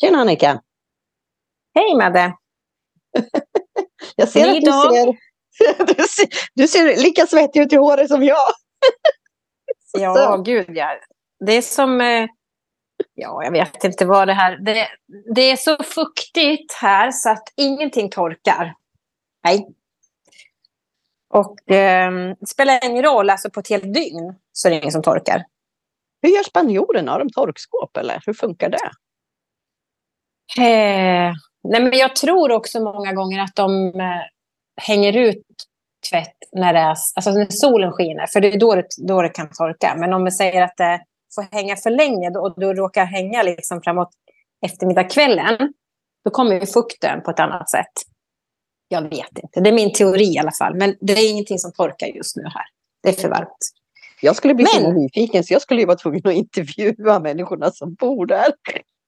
Tjena Annika! Hej Madde! jag ser Ny att du ser, du ser, du ser lika svettig ut i håret som jag. ja, gud ja. Det är som... Eh, ja, jag vet inte vad det här... Det, det är så fuktigt här så att ingenting torkar. Nej. Och eh, det spelar ingen roll, alltså på ett helt dygn så är det ingen som torkar. Hur gör spanjorerna? Har de torkskåp eller hur funkar det? Eh, nej men jag tror också många gånger att de eh, hänger ut tvätt när, det är, alltså när solen skiner. För det är då det, då det kan torka. Men om vi säger att det får hänga för länge och då råkar hänga liksom framåt eftermiddagskvällen. Då kommer ju fukten på ett annat sätt. Jag vet inte. Det är min teori i alla fall. Men det är ingenting som torkar just nu här. Det är för varmt. Jag skulle bli men... så nyfiken så jag skulle ju vara tvungen att intervjua människorna som bor där.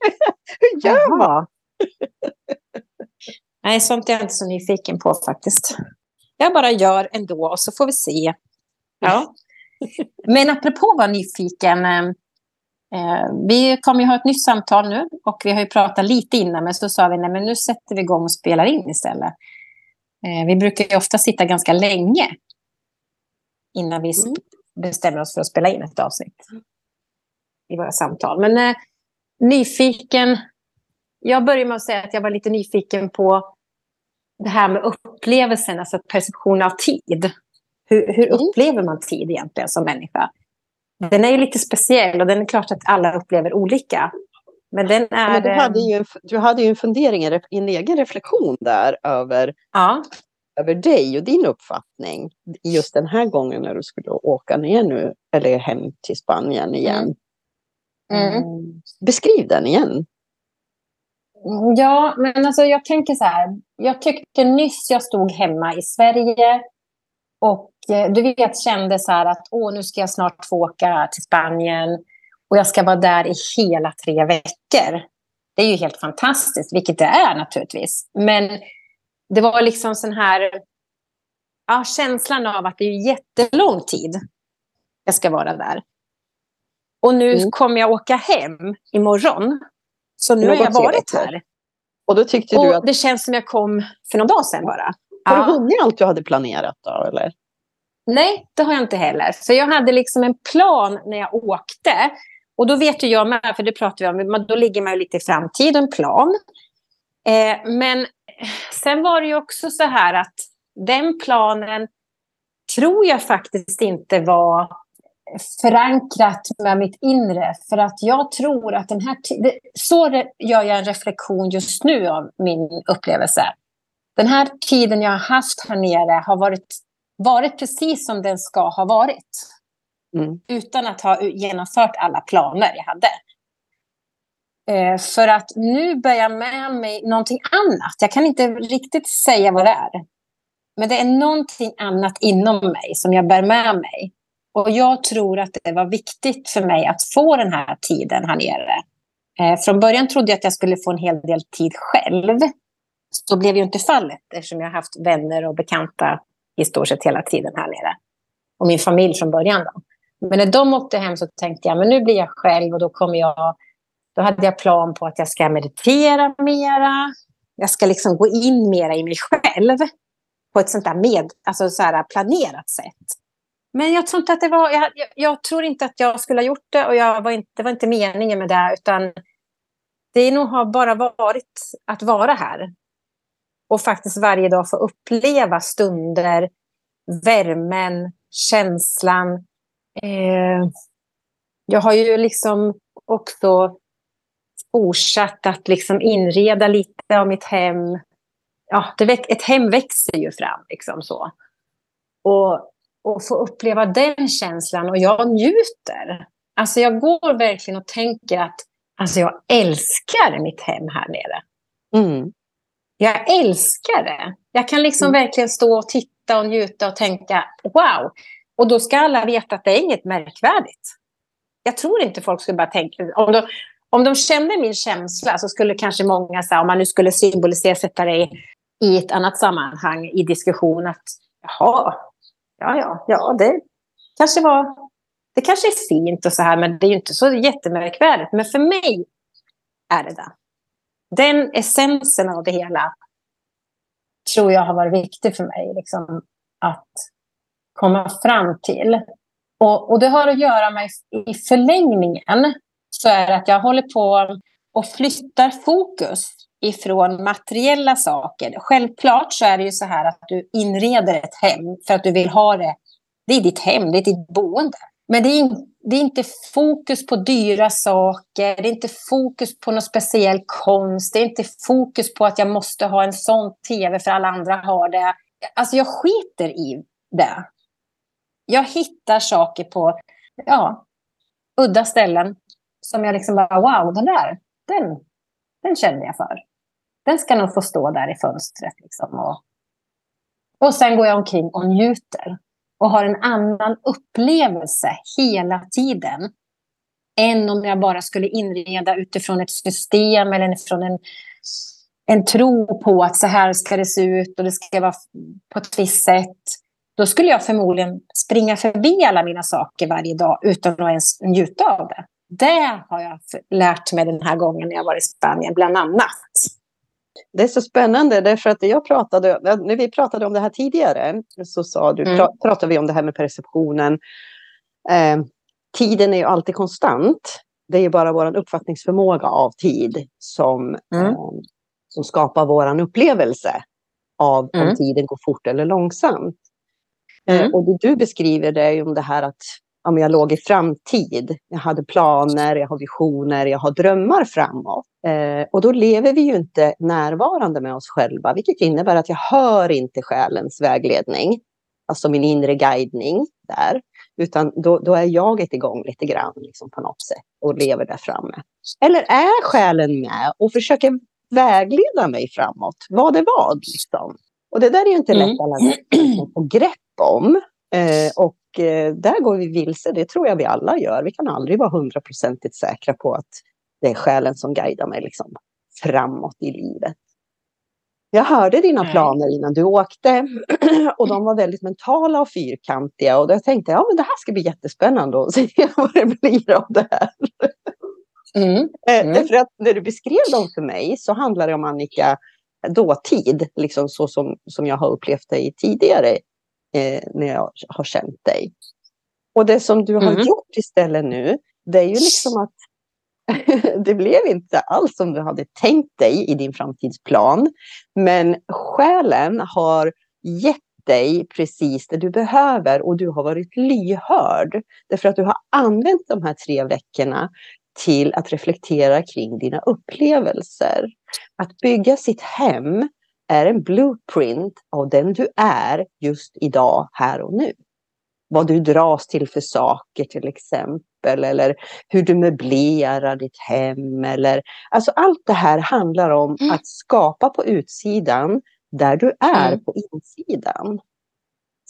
Hur gör man? Nej, sånt är jag inte så nyfiken på faktiskt. Jag bara gör ändå och så får vi se. Ja. Men apropå att vara nyfiken. Eh, eh, vi kommer ju ha ett nytt samtal nu och vi har ju pratat lite innan men så sa vi nej men nu sätter vi igång och spelar in istället. Eh, vi brukar ju ofta sitta ganska länge innan vi mm. bestämmer oss för att spela in ett avsnitt i våra samtal. Men eh, nyfiken. Jag börjar med att säga att jag var lite nyfiken på det här med upplevelsen, alltså perception av tid. Hur, hur mm. upplever man tid egentligen som människa? Den är ju lite speciell och den är klart att alla upplever olika. Men den är... Men du, hade ju en, du hade ju en fundering, en egen reflektion där över, ja. över dig och din uppfattning. Just den här gången när du skulle åka ner nu, eller hem till Spanien igen. Mm. Mm. mm. Beskriv den igen. Ja, men alltså jag tänker så här. Jag tyckte nyss jag stod hemma i Sverige och eh, du vet kände så här att åh, nu ska jag snart få åka till Spanien och jag ska vara där i hela tre veckor. Det är ju helt fantastiskt, vilket det är naturligtvis. Men det var liksom sån här ja, känslan av att det är jättelång tid jag ska vara där. Och nu mm. kommer jag åka hem imorgon. Så nu har jag varit här. Och då tyckte och du att... Det känns som jag kom för någon dag sedan bara. Har ja. du hunnit allt du hade planerat då? Eller? Nej, det har jag inte heller. För jag hade liksom en plan när jag åkte. Och då vet ju jag med, för det pratar vi om, då ligger man ju lite i framtid, en plan. Eh, men sen var det ju också så här att den planen tror jag faktiskt inte var förankrat med mitt inre. För att jag tror att den här tiden... Så gör jag en reflektion just nu av min upplevelse. Den här tiden jag har haft här nere har varit, varit precis som den ska ha varit. Mm. Utan att ha genomfört alla planer jag hade. Eh, för att nu bär jag med mig någonting annat. Jag kan inte riktigt säga vad det är. Men det är någonting annat inom mig som jag bär med mig. Och jag tror att det var viktigt för mig att få den här tiden här nere. Eh, från början trodde jag att jag skulle få en hel del tid själv. Så blev ju inte fallet eftersom jag har haft vänner och bekanta i stort sett hela tiden här nere. Och min familj från början. Då. Men när de åkte hem så tänkte jag men nu blir jag själv och då kommer jag... Då hade jag plan på att jag ska meditera mera. Jag ska liksom gå in mera i mig själv på ett sånt där med, alltså så här planerat sätt. Men jag tror inte att det var, jag, jag, tror inte att jag skulle ha gjort det och jag var inte, det var inte meningen med det utan det nog har bara varit att vara här. Och faktiskt varje dag få uppleva stunder, värmen, känslan. Eh, jag har ju liksom också fortsatt att liksom inreda lite av mitt hem. Ja, det, ett hem växer ju fram liksom så. Och och få uppleva den känslan och jag njuter. Alltså jag går verkligen och tänker att alltså jag älskar mitt hem här nere. Mm. Jag älskar det. Jag kan liksom mm. verkligen stå och titta och njuta och tänka wow. Och då ska alla veta att det är inget märkvärdigt. Jag tror inte folk skulle bara tänka... Om de, om de kände min känsla så skulle kanske många, så om man nu skulle symbolisera, sätta det i ett annat sammanhang i diskussion, att jaha, ja, ja, ja, det kanske var... Det kanske är fint och så här, men det är ju inte så jättemärkvärdigt. Men för mig är det det. Den essensen av det hela tror jag har varit viktig för mig liksom, att komma fram till. Och, och det har att göra med i förlängningen så är det att jag håller på och flyttar fokus ifrån materiella saker. Självklart så är det ju så här att du inreder ett hem för att du vill ha det. Det är ditt hem, det är ditt boende. Men det är, det är inte fokus på dyra saker, det är inte fokus på någon speciell konst, det är inte fokus på att jag måste ha en sån tv för alla andra har det. Alltså jag skiter i det. Jag hittar saker på ja, udda ställen som jag liksom bara, wow, den där, den, den känner jag för. Den ska nog få stå där i fönstret. Liksom, och, och sen går jag omkring och njuter och har en annan upplevelse hela tiden än om jag bara skulle inreda utifrån ett system eller från en, en tro på att så här ska det se ut och det ska vara på ett visst sätt. Då skulle jag förmodligen springa förbi alla mina saker varje dag utan att ens njuta av det. Det har jag lärt mig den här gången när jag var i Spanien, bland annat. Det är så spännande därför att jag pratade, när vi pratade om det här tidigare så sa du, mm. pratade vi om det här med perceptionen. Eh, tiden är ju alltid konstant. Det är ju bara vår uppfattningsförmåga av tid som, mm. eh, som skapar vår upplevelse av om mm. tiden går fort eller långsamt. Eh, mm. och det du beskriver det är ju om det här att ja, jag låg i framtid. Jag hade planer, jag har visioner, jag har drömmar framåt. Eh, och då lever vi ju inte närvarande med oss själva, vilket innebär att jag hör inte själens vägledning, alltså min inre guidning där. Utan då, då är jaget igång lite grann liksom på något sätt och lever där framme. Eller är själen med och försöker vägleda mig framåt? Vad är vad? Liksom. Och det där är ju inte lätt mm. alla att få grepp om. Eh, och eh, där går vi vilse, det tror jag vi alla gör. Vi kan aldrig vara hundraprocentigt säkra på att det är själen som guidar mig liksom, framåt i livet. Jag hörde dina planer innan du åkte och de var väldigt mentala och fyrkantiga. Och då tänkte jag att ja, det här ska bli jättespännande att se vad det blir av det här. Mm. Eh, mm. För att när du beskrev dem för mig så handlar det om Annika dåtid, liksom så som, som jag har upplevt dig tidigare eh, när jag har känt dig. Och det som du har mm. gjort istället nu, det är ju liksom att det blev inte alls som du hade tänkt dig i din framtidsplan. Men själen har gett dig precis det du behöver och du har varit lyhörd. Därför att du har använt de här tre veckorna till att reflektera kring dina upplevelser. Att bygga sitt hem är en blueprint av den du är just idag, här och nu. Vad du dras till för saker till exempel, eller hur du möblerar ditt hem. Eller, alltså allt det här handlar om mm. att skapa på utsidan där du är mm. på insidan.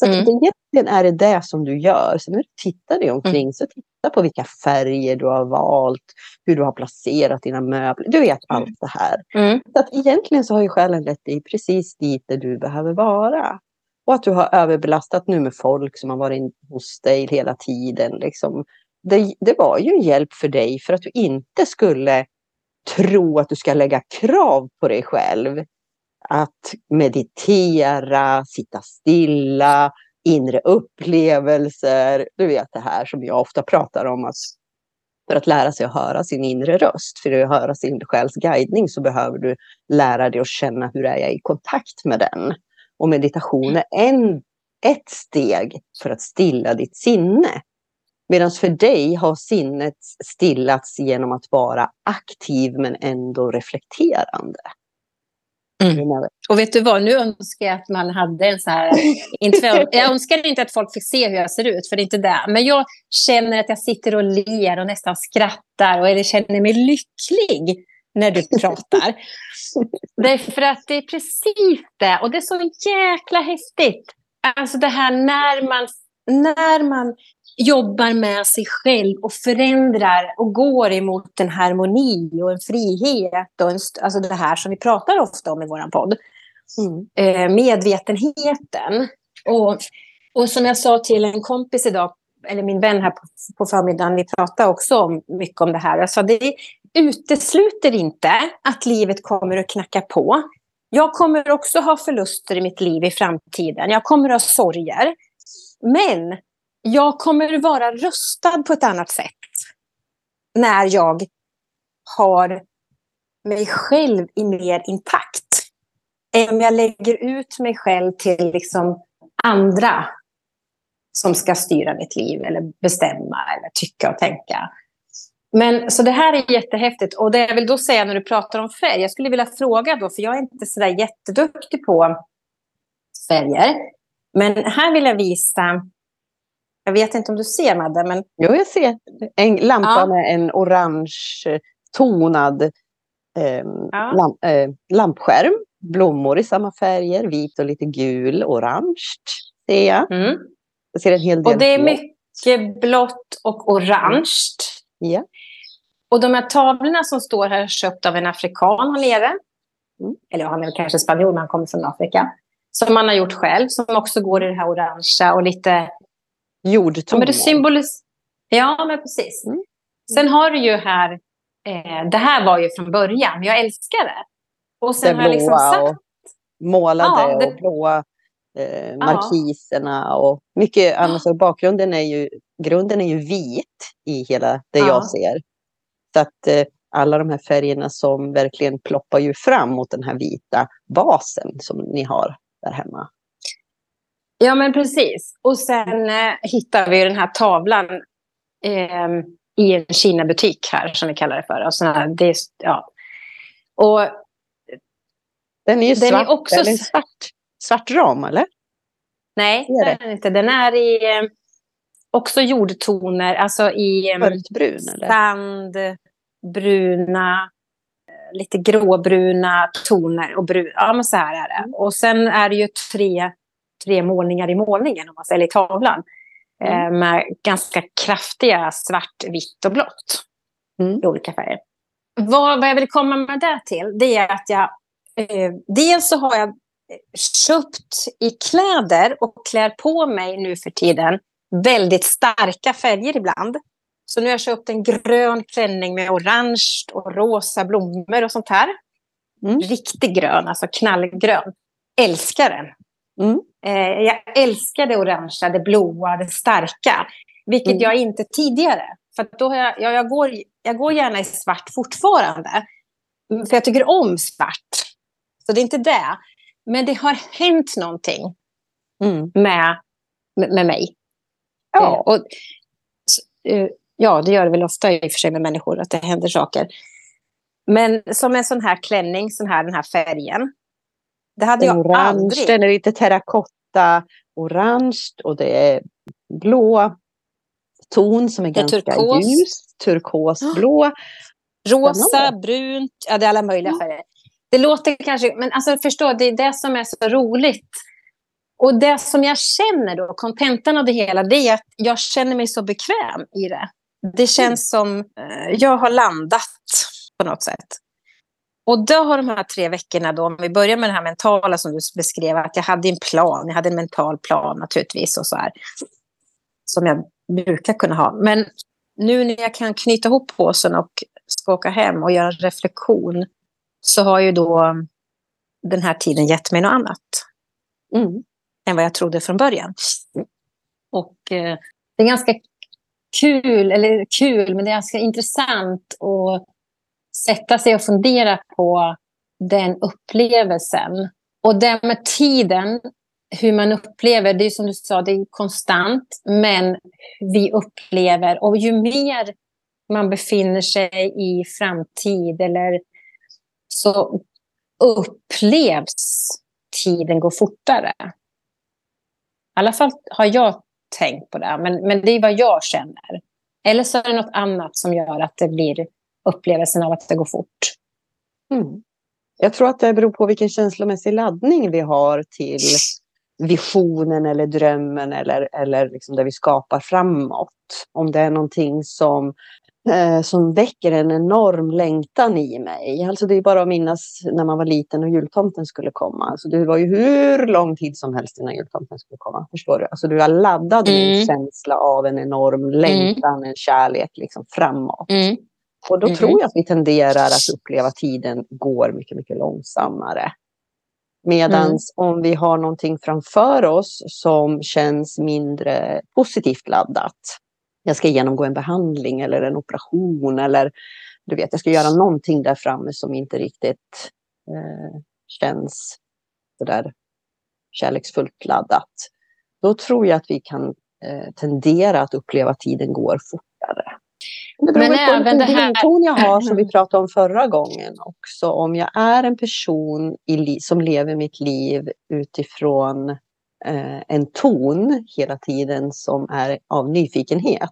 Så mm. egentligen är det det som du gör. Så när du tittar dig omkring, mm. så titta på vilka färger du har valt, hur du har placerat dina möbler. Du vet mm. allt det här. Mm. Så att egentligen så har ju själen lett dig precis dit där du behöver vara. Och att du har överbelastat nu med folk som har varit hos dig hela tiden. Liksom. Det, det var ju en hjälp för dig för att du inte skulle tro att du ska lägga krav på dig själv att meditera, sitta stilla, inre upplevelser. Du vet det här som jag ofta pratar om. Att för att lära sig att höra sin inre röst, för att höra sin själs guidning så behöver du lära dig att känna hur är jag i kontakt med den. Och meditation är en, ett steg för att stilla ditt sinne. Medan för dig har sinnet stillats genom att vara aktiv men ändå reflekterande. Mm. Och vet du vad, nu önskar jag att man hade en så här... Inte, jag önskar inte att folk fick se hur jag ser ut, för det är inte det. Men jag känner att jag sitter och ler och nästan skrattar och känner mig lycklig när du pratar. Därför att det är precis det. Och det är så jäkla häftigt. Alltså det här när man, när man jobbar med sig själv och förändrar och går emot en harmoni och en frihet. Och en, alltså det här som vi pratar ofta om i vår podd. Mm. Eh, medvetenheten. Och, och som jag sa till en kompis idag, eller min vän här på, på förmiddagen, vi pratade också om, mycket om det här. Alltså det, utesluter inte att livet kommer att knacka på. Jag kommer också ha förluster i mitt liv i framtiden. Jag kommer att ha sorger. Men jag kommer att vara rustad på ett annat sätt när jag har mig själv i mer intakt. Än om jag lägger ut mig själv till liksom andra som ska styra mitt liv eller bestämma eller tycka och tänka. Men så det här är jättehäftigt. Och det jag vill då säga när du pratar om färg, jag skulle vilja fråga då, för jag är inte sådär jätteduktig på färger. Men här vill jag visa, jag vet inte om du ser Madde, men... Jo, jag ser. En lampa ja. med en orange tonad eh, ja. lamp, eh, lampskärm. Blommor i samma färger, vit och lite gul, orange ser jag. Mm. Jag ser en hel del Och det är mycket blått och orange. Ja. Och de här tavlorna som står här köpt av en afrikan här nere. Mm. Eller han är kanske spanjor, men han kommer från Afrika. Som man har gjort själv, som också går i det här orangea och lite... Jordtoner. Ja, symbolis... ja, men precis. Mm. Sen har du ju här... Eh, det här var ju från början, jag älskar det. Och sen det har jag liksom satt... målade ja, det... och blåa eh, markiserna och mycket annat. Ja. Bakgrunden är ju, grunden är ju vit i hela det ja. jag ser. Så att eh, alla de här färgerna som verkligen ploppar ju fram mot den här vita basen som ni har där hemma. Ja, men precis. Och sen eh, hittar vi den här tavlan eh, i en Kina-butik här, som vi kallar det för. Och så här, det ja. och, den är ju den svart, är också... eller svart, svart ram, eller? Nej, är den är inte. Den är i eh, också jordtoner, alltså i... Mörkbrun, eller? Sand, bruna, eh, lite gråbruna toner och brun. Ja, men så här är det. Och sen är det ju tre, tre målningar i målningen, om man säger, i tavlan. Eh, mm. med ganska kraftiga svart, vitt och blått mm. i olika färger. Vad, vad jag vill komma med det till, det är att jag... Eh, dels så har jag köpt i kläder och klär på mig nu för tiden väldigt starka färger ibland. Så nu har jag köpt en grön klänning med orange och rosa blommor och sånt här. Mm. Riktigt grön, alltså knallgrön. Älskar den. Mm. Eh, jag älskar det orangea, det blåa, det starka. Vilket mm. jag inte tidigare. För då har jag, jag, jag, går, jag går gärna i svart fortfarande. För jag tycker om svart. Så det är inte det. Men det har hänt någonting mm. med, med, med mig. Ja. Eh, och, eh, ja, det gör det väl ofta i och för sig med människor, att det händer saker. Men som en sån här klänning, sån här, den här färgen. Det hade jag orange, aldrig. Den är lite terrakotta, orange och det är blå ton som är, är ganska turkos. ljus. Turkosblå. Rosa, brunt, ja det är alla möjliga färger. Det låter kanske, men alltså förstå, det är det som är så roligt. Och det som jag känner då, kontentan av det hela, det är att jag känner mig så bekväm i det. Det känns som eh, jag har landat på något sätt. Och då har de här tre veckorna då, om vi börjar med det här mentala som du beskrev, att jag hade en plan, jag hade en mental plan naturligtvis och så här. Som jag brukar kunna ha. Men nu när jag kan knyta ihop påsen och ska åka hem och göra en reflektion så har ju då den här tiden gett mig något annat. Mm. Än vad jag trodde från början. Och eh, det är ganska kul, eller kul, men det är ganska intressant att sätta sig och fundera på den upplevelsen. Och det med tiden, hur man upplever, det är som du sa, det är konstant, men vi upplever, och ju mer man befinner sig i framtid eller så upplevs tiden gå fortare. I alla fall har jag tänkt på det, men, men det är vad jag känner. Eller så är det något annat som gör att det blir upplevelsen av att det går fort. Mm. Jag tror att det beror på vilken känslomässig laddning vi har till visionen eller drömmen eller, eller liksom det vi skapar framåt. Om det är någonting som eh, som väcker en enorm längtan i mig. Alltså det är bara att minnas när man var liten och jultomten skulle komma. Alltså det var ju hur lång tid som helst innan jultomten skulle komma. Förstår du? Alltså du är laddad med en mm. känsla av en enorm längtan, mm. en kärlek liksom framåt. Mm. Och då mm. tror jag att vi tenderar att uppleva att tiden går mycket, mycket långsammare. Medan mm. om vi har någonting framför oss som känns mindre positivt laddat. Jag ska genomgå en behandling eller en operation eller du vet, jag ska göra någonting där framme som inte riktigt eh, känns sådär kärleksfullt laddat. Då tror jag att vi kan eh, tendera att uppleva att tiden går fortare. Det beror Men även på vilken ton jag har som vi pratade om förra gången också. Om jag är en person i, som lever mitt liv utifrån eh, en ton hela tiden som är av nyfikenhet.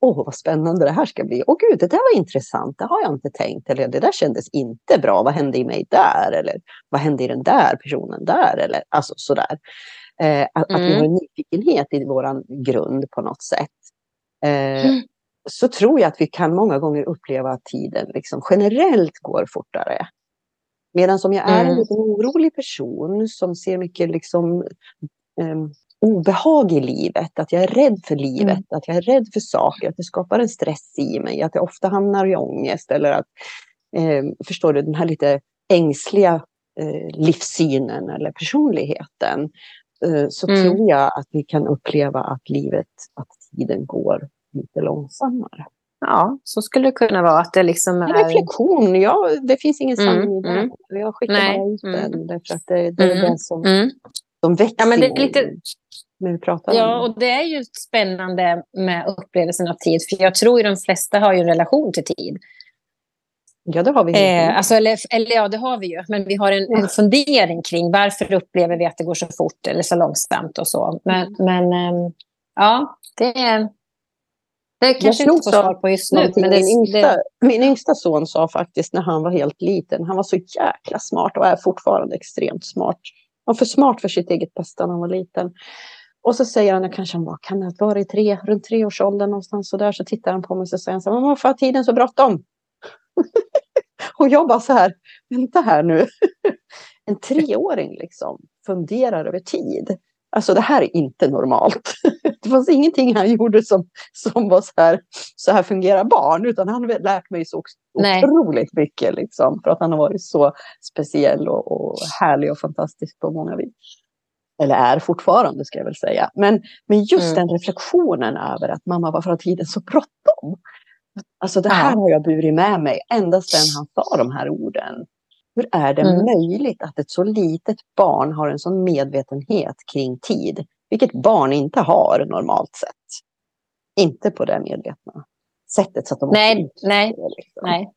Åh, oh, vad spännande det här ska bli. Åh gud, det där var intressant. Det har jag inte tänkt. Eller det där kändes inte bra. Vad hände i mig där? Eller vad hände i den där personen där? Eller alltså sådär. Eh, att, mm. att vi mm. har en nyfikenhet i vår grund på något sätt. Eh, mm så tror jag att vi kan många gånger uppleva att tiden liksom generellt går fortare. Medan om jag är en mm. lite orolig person som ser mycket liksom, um, obehag i livet, att jag är rädd för livet, mm. att jag är rädd för saker, att det skapar en stress i mig, att jag ofta hamnar i ångest eller att, um, förstår du, den här lite ängsliga uh, livssynen eller personligheten, uh, så mm. tror jag att vi kan uppleva att livet, att tiden går lite långsammare. Ja, så skulle det kunna vara. Att det liksom är... Reflektion, ja, det finns ingen mm, sanning i det. Mm. Jag skickar Nej. bara ut den mm. därför att det, det är mm. det som, mm. som växer. Ja, men det är lite... Pratar ja, och det är ju spännande med upplevelsen av tid. För jag tror ju de flesta har ju en relation till tid. Ja, det har vi. Eh, alltså, eller, eller ja, det har vi ju. Men vi har en, en fundering kring varför upplever vi att det går så fort eller så långsamt och så. Men, men eh, ja, det är det kanske jag inte får svar på just nu. Men det, min, yngsta, det... min yngsta son sa faktiskt när han var helt liten, han var så jäkla smart och är fortfarande extremt smart. Han var för smart för sitt eget bästa när han var liten. Och så säger han, kanske han var, kan det vara i tre, runt treårsåldern någonstans så där, så tittar han på mig och säger han, varför har tiden så bråttom? och jag bara så här, vänta här nu. en treåring liksom funderar över tid. Alltså det här är inte normalt. Det fanns ingenting han gjorde som, som var så här, så här fungerar barn, utan han har lärt mig så Nej. otroligt mycket, liksom, för att han har varit så speciell och, och härlig och fantastisk på många vis. Eller är fortfarande, ska jag väl säga. Men, men just mm. den reflektionen över att mamma, varför har tiden så bråttom? Alltså det här ja. har jag burit med mig ända sedan han sa de här orden. Hur är det mm. möjligt att ett så litet barn har en sån medvetenhet kring tid? Vilket barn inte har normalt sett. Inte på det medvetna sättet. Så att de nej, nej, liksom. nej.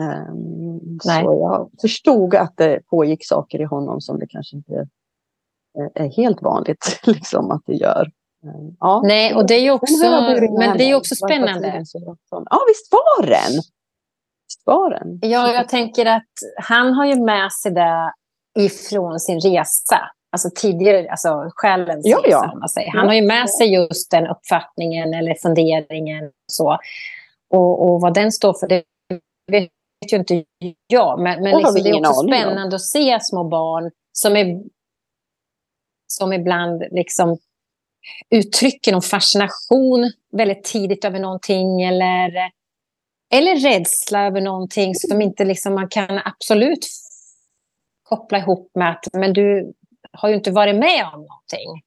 Um, nej. Så jag förstod att det pågick saker i honom som det kanske inte är helt vanligt liksom, att det gör. Um, ja. Nej, och det är ju också, men det är också spännande. Ja, visst var den! svaren. Ja, jag tänker att han har ju med sig det ifrån sin resa. Alltså tidigare, alltså själens ja, resa. Man säger. Han har ju med sig just den uppfattningen eller funderingen. Och så. Och, och vad den står för, det vet ju inte jag. Men, men liksom, det är också spännande att se små barn som, är, som ibland liksom uttrycker någon fascination väldigt tidigt över någonting. Eller eller rädsla över någonting som inte liksom man kan absolut koppla ihop med att men du har ju inte varit med om någonting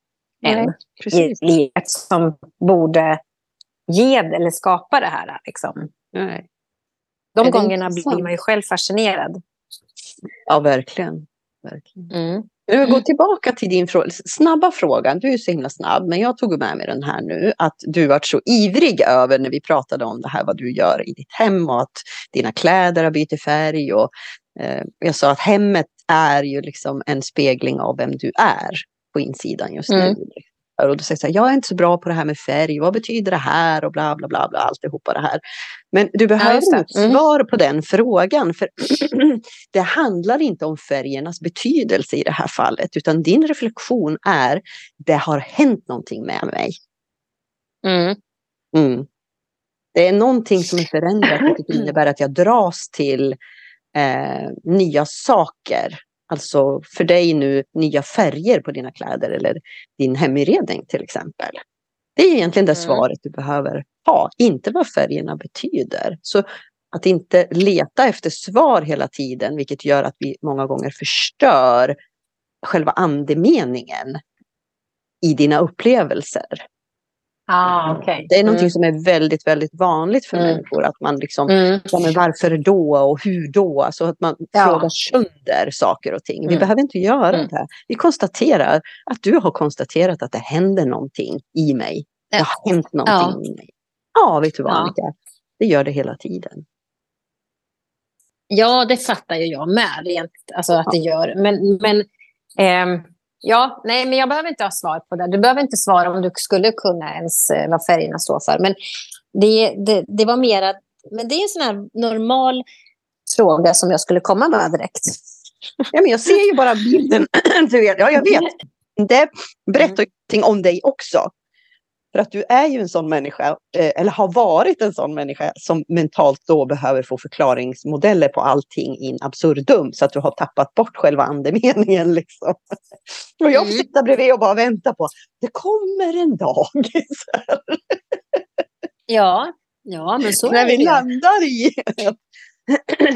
än i livet som borde ge eller skapa det här. Liksom. Nej. De gångerna blir man ju själv fascinerad. Ja, verkligen. verkligen. Mm. Nu gå tillbaka till din fråga, snabba frågan. Du är så himla snabb, men jag tog med mig den här nu. Att du var så ivrig över när vi pratade om det här vad du gör i ditt hem och att dina kläder har bytt färg. Och, jag sa att hemmet är ju liksom en spegling av vem du är på insidan just nu. Mm. Och du säger här, jag är inte så bra på det här med färg, vad betyder det här och bla bla bla, bla alltihopa det här. Men du behöver ja, ett mm. svar på den frågan, för det handlar inte om färgernas betydelse i det här fallet, utan din reflektion är, det har hänt någonting med mig. Mm. Mm. Det är någonting som är förändrat, vilket innebär att jag dras till eh, nya saker Alltså för dig nu nya färger på dina kläder eller din heminredning till exempel. Det är egentligen det mm. svaret du behöver ha, inte vad färgerna betyder. Så att inte leta efter svar hela tiden, vilket gör att vi många gånger förstör själva andemeningen i dina upplevelser. Ah, okay. Det är någonting mm. som är väldigt, väldigt vanligt för mm. människor. Att man liksom, mm. ja, men varför då och hur då? Alltså att man ja. frågar sönder saker och ting. Vi mm. behöver inte göra mm. det. Vi konstaterar att du har konstaterat att det händer någonting i mig. Det har hänt någonting ja. i mig. Ja, vet du vad Annika? Det gör det hela tiden. Ja, det fattar ju jag med. Rent, alltså att det gör. Men, men eh, Ja, nej, men jag behöver inte ha svar på det. Du behöver inte svara om du skulle kunna ens eh, vad färgerna står för. Men det, det, det var mera... Men det är en sån här normal fråga som jag skulle komma med direkt. Ja, men jag ser ju bara bilden. ja, jag vet. Det berättar ju om dig också. För att du är ju en sån människa, eh, eller har varit en sån människa som mentalt då behöver få förklaringsmodeller på allting in absurdum. Så att du har tappat bort själva andemeningen. Liksom. Och jag får mm. sitta bredvid och bara vänta på det kommer en dag. ja, ja, men så När vi det. landar i att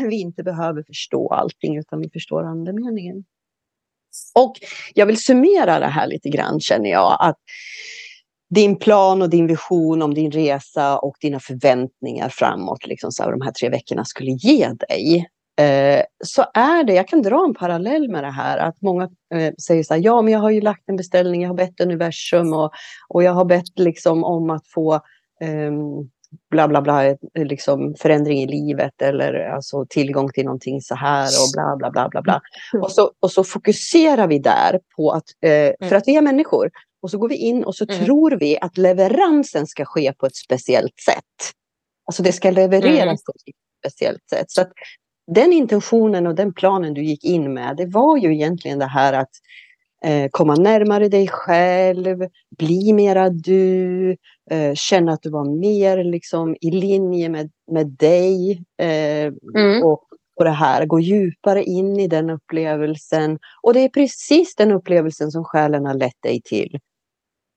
vi inte behöver förstå allting utan vi förstår andemeningen. Och jag vill summera det här lite grann känner jag. att din plan och din vision om din resa och dina förväntningar framåt, liksom så här, de här tre veckorna skulle ge dig. Eh, så är det, jag kan dra en parallell med det här, att många eh, säger så här, ja men jag har ju lagt en beställning, jag har bett universum och, och jag har bett liksom om att få eh, bla bla bla, liksom förändring i livet eller alltså tillgång till någonting så här och bla bla bla bla bla. Och så, och så fokuserar vi där på att, eh, för att vi är människor, och så går vi in och så mm. tror vi att leveransen ska ske på ett speciellt sätt. Alltså det ska levereras mm. på ett speciellt sätt. Så den intentionen och den planen du gick in med, det var ju egentligen det här att eh, komma närmare dig själv, bli mera du, eh, känna att du var mer liksom, i linje med, med dig. Eh, mm. och, och det här, gå djupare in i den upplevelsen. Och det är precis den upplevelsen som själen har lett dig till.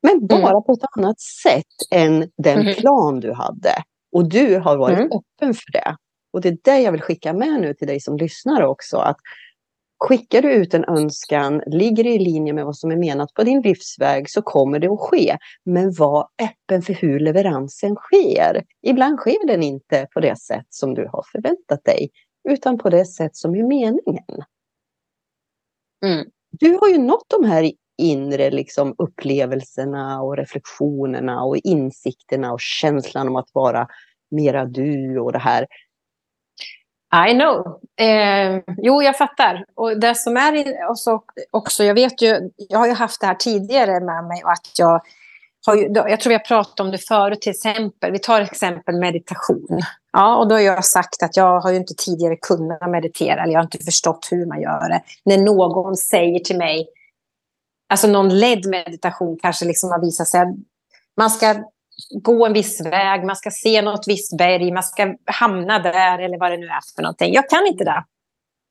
Men mm. bara mm. på ett annat sätt än den mm. plan du hade. Och du har varit mm. öppen för det. Och det är det jag vill skicka med nu till dig som lyssnar också. Att skickar du ut en önskan, ligger i linje med vad som är menat på din livsväg så kommer det att ske. Men var öppen för hur leveransen sker. Ibland sker den inte på det sätt som du har förväntat dig. Utan på det sätt som är meningen. Mm. Du har ju nått de här inre liksom, upplevelserna och reflektionerna och insikterna och känslan om att vara mera du och det här. I know. Eh, jo, jag fattar. Och det som är också, också, jag vet ju, jag har ju haft det här tidigare med mig och att jag har ju, jag tror vi har pratat om det förut, till exempel, vi tar exempel meditation. Ja, och då har jag sagt att jag har ju inte tidigare kunnat meditera, eller jag har inte förstått hur man gör det. När någon säger till mig, alltså någon ledd meditation kanske liksom har visat sig. Man ska gå en viss väg, man ska se något visst berg, man ska hamna där eller vad det nu är för någonting. Jag kan inte det.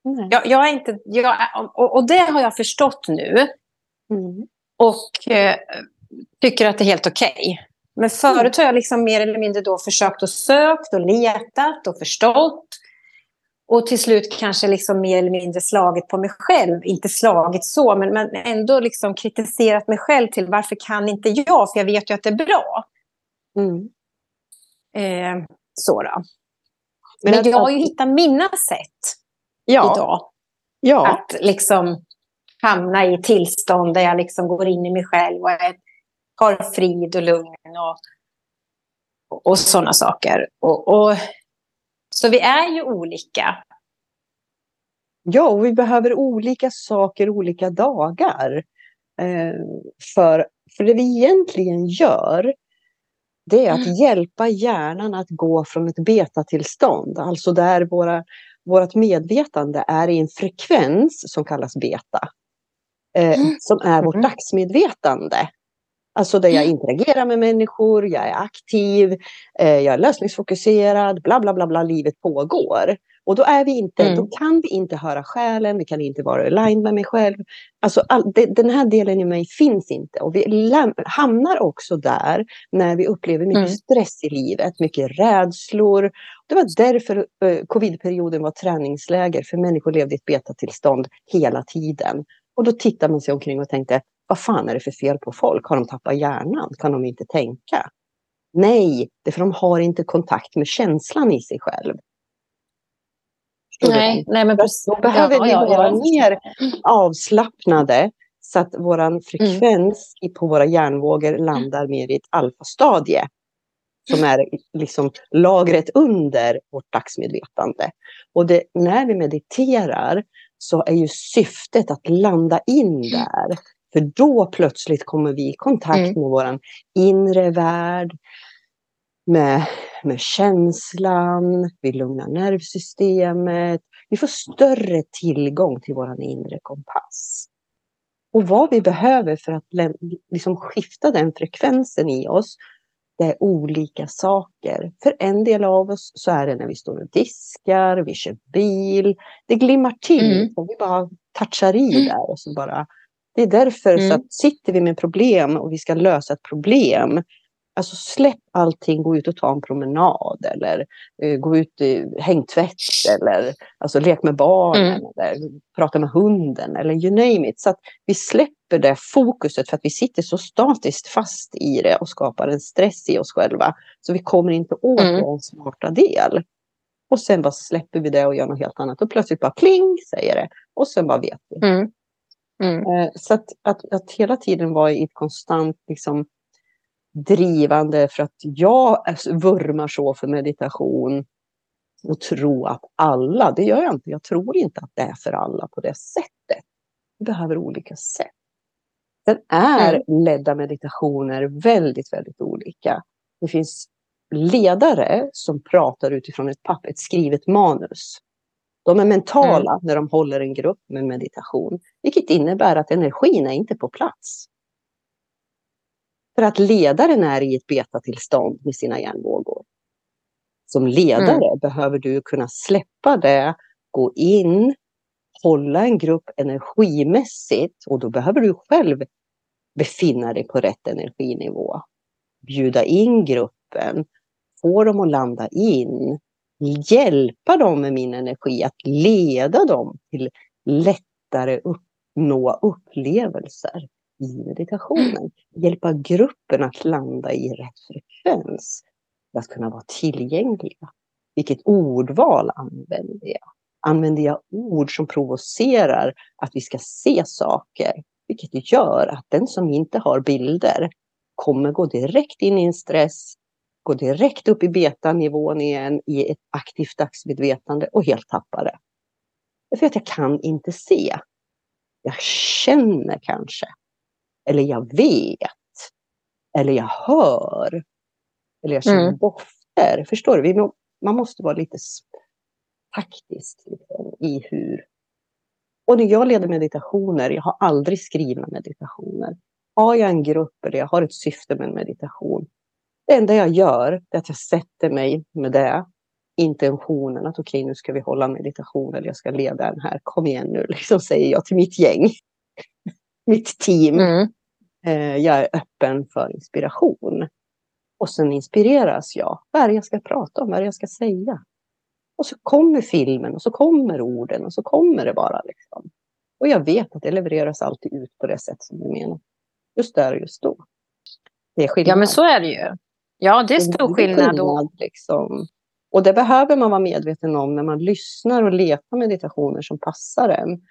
Mm. Jag, jag, är inte, jag, och, och, det har jag förstått nu. Mm. Och eh, tycker att det är helt okej. Okay. Men förut har jag liksom mer eller mindre då försökt att sökt och letat och förstått. Och till slut kanske liksom mer eller mindre slagit på mig själv. Inte slagit så, men, men ändå liksom kritiserat mig själv till varför kan inte jag? För jag vet ju att det är bra. Mm. Eh, så då. Men, men jag har ju hittat mina sätt ja. idag. Ja. Att liksom hamna i tillstånd där jag liksom går in i mig själv och har frid och lugn och, och, och sådana saker. Och, och så vi är ju olika. Ja, och vi behöver olika saker olika dagar. Eh, för, för det vi egentligen gör, det är att mm. hjälpa hjärnan att gå från ett betatillstånd, alltså där våra, vårt medvetande är i en frekvens som kallas beta, eh, mm. som är vårt mm. dagsmedvetande. Alltså där jag mm. interagerar med människor, jag är aktiv, eh, jag är lösningsfokuserad, bla bla bla, bla livet pågår. Och då är vi inte, mm. då kan vi inte höra själen, vi kan inte vara aligned med mig själv. Alltså all, det, den här delen i mig finns inte. Och vi hamnar också där när vi upplever mycket mm. stress i livet, mycket rädslor. Det var därför uh, covidperioden var träningsläger, för människor levde i ett betatillstånd hela tiden. Och då tittar man sig omkring och tänkte, vad fan är det för fel på folk? Har de tappat hjärnan? Kan de inte tänka? Nej, det är för de har inte kontakt med känslan i sig själv. Nej, nej, men precis. Då behöver ja, vi ja, vara ja, mer avslappnade så att vår frekvens mm. på våra hjärnvågor landar mer i ett alfastadie. Som är liksom lagret under vårt dagsmedvetande. Och det, när vi mediterar så är ju syftet att landa in där. För då plötsligt kommer vi i kontakt mm. med vår inre värld, med, med känslan, vi lugnar nervsystemet. Vi får större tillgång till vår inre kompass. Och vad vi behöver för att liksom skifta den frekvensen i oss, det är olika saker. För en del av oss så är det när vi står och diskar, vi kör bil. Det glimmar till mm. och vi bara touchar i mm. där. Och så bara, det är därför mm. så att sitter vi med problem och vi ska lösa ett problem Alltså släpp allting, gå ut och ta en promenad eller uh, gå ut och häng tvätt eller alltså, lek med barnen mm. eller prata med hunden eller you name it. Så att vi släpper det fokuset för att vi sitter så statiskt fast i det och skapar en stress i oss själva. Så vi kommer inte åt mm. vår smarta del. Och sen bara släpper vi det och gör något helt annat och plötsligt bara kling säger det. Och sen bara vet vi. Mm. Mm. Eh, så att, att, att hela tiden vara i ett konstant liksom, drivande för att jag vurmar så för meditation och tro att alla, det gör jag inte. Jag tror inte att det är för alla på det sättet. Vi behöver olika sätt. Sen är mm. ledda meditationer väldigt, väldigt olika. Det finns ledare som pratar utifrån ett papper, ett skrivet manus. De är mentala mm. när de håller en grupp med meditation, vilket innebär att energin är inte på plats. För att ledaren är i ett betatillstånd med sina hjärnvågor. Som ledare mm. behöver du kunna släppa det, gå in, hålla en grupp energimässigt och då behöver du själv befinna dig på rätt energinivå. Bjuda in gruppen, få dem att landa in, hjälpa dem med min energi, att leda dem till lättare uppnå upplevelser i meditationen. Hjälpa gruppen att landa i rätt frekvens. För att kunna vara tillgängliga. Vilket ordval använder jag? Använder jag ord som provocerar att vi ska se saker? Vilket gör att den som inte har bilder kommer gå direkt in i en stress, gå direkt upp i betanivån igen i ett aktivt dagsmedvetande och helt tappa det. För att jag kan inte se. Jag känner kanske. Eller jag vet. Eller jag hör. Eller jag känner mm. dofter. Förstår du? Man måste vara lite taktisk liksom, i hur. Och när jag leder meditationer, jag har aldrig skrivna meditationer. Har jag en grupp eller jag har ett syfte med en meditation. Det enda jag gör är att jag sätter mig med det intentionen att okej, okay, nu ska vi hålla meditation eller jag ska leda den här. Kom igen nu, liksom säger jag till mitt gäng mitt team. Mm. Eh, jag är öppen för inspiration. Och sen inspireras jag. Vad är det jag ska prata om? Vad är det jag ska säga? Och så kommer filmen och så kommer orden och så kommer det bara. Liksom. Och jag vet att det levereras alltid ut på det sätt som du menar. Just där och just då. Det är skillnad. Ja, men så är det ju. Ja, det är stor skillnad. skillnad liksom. Och det behöver man vara medveten om när man lyssnar och letar meditationer som passar en.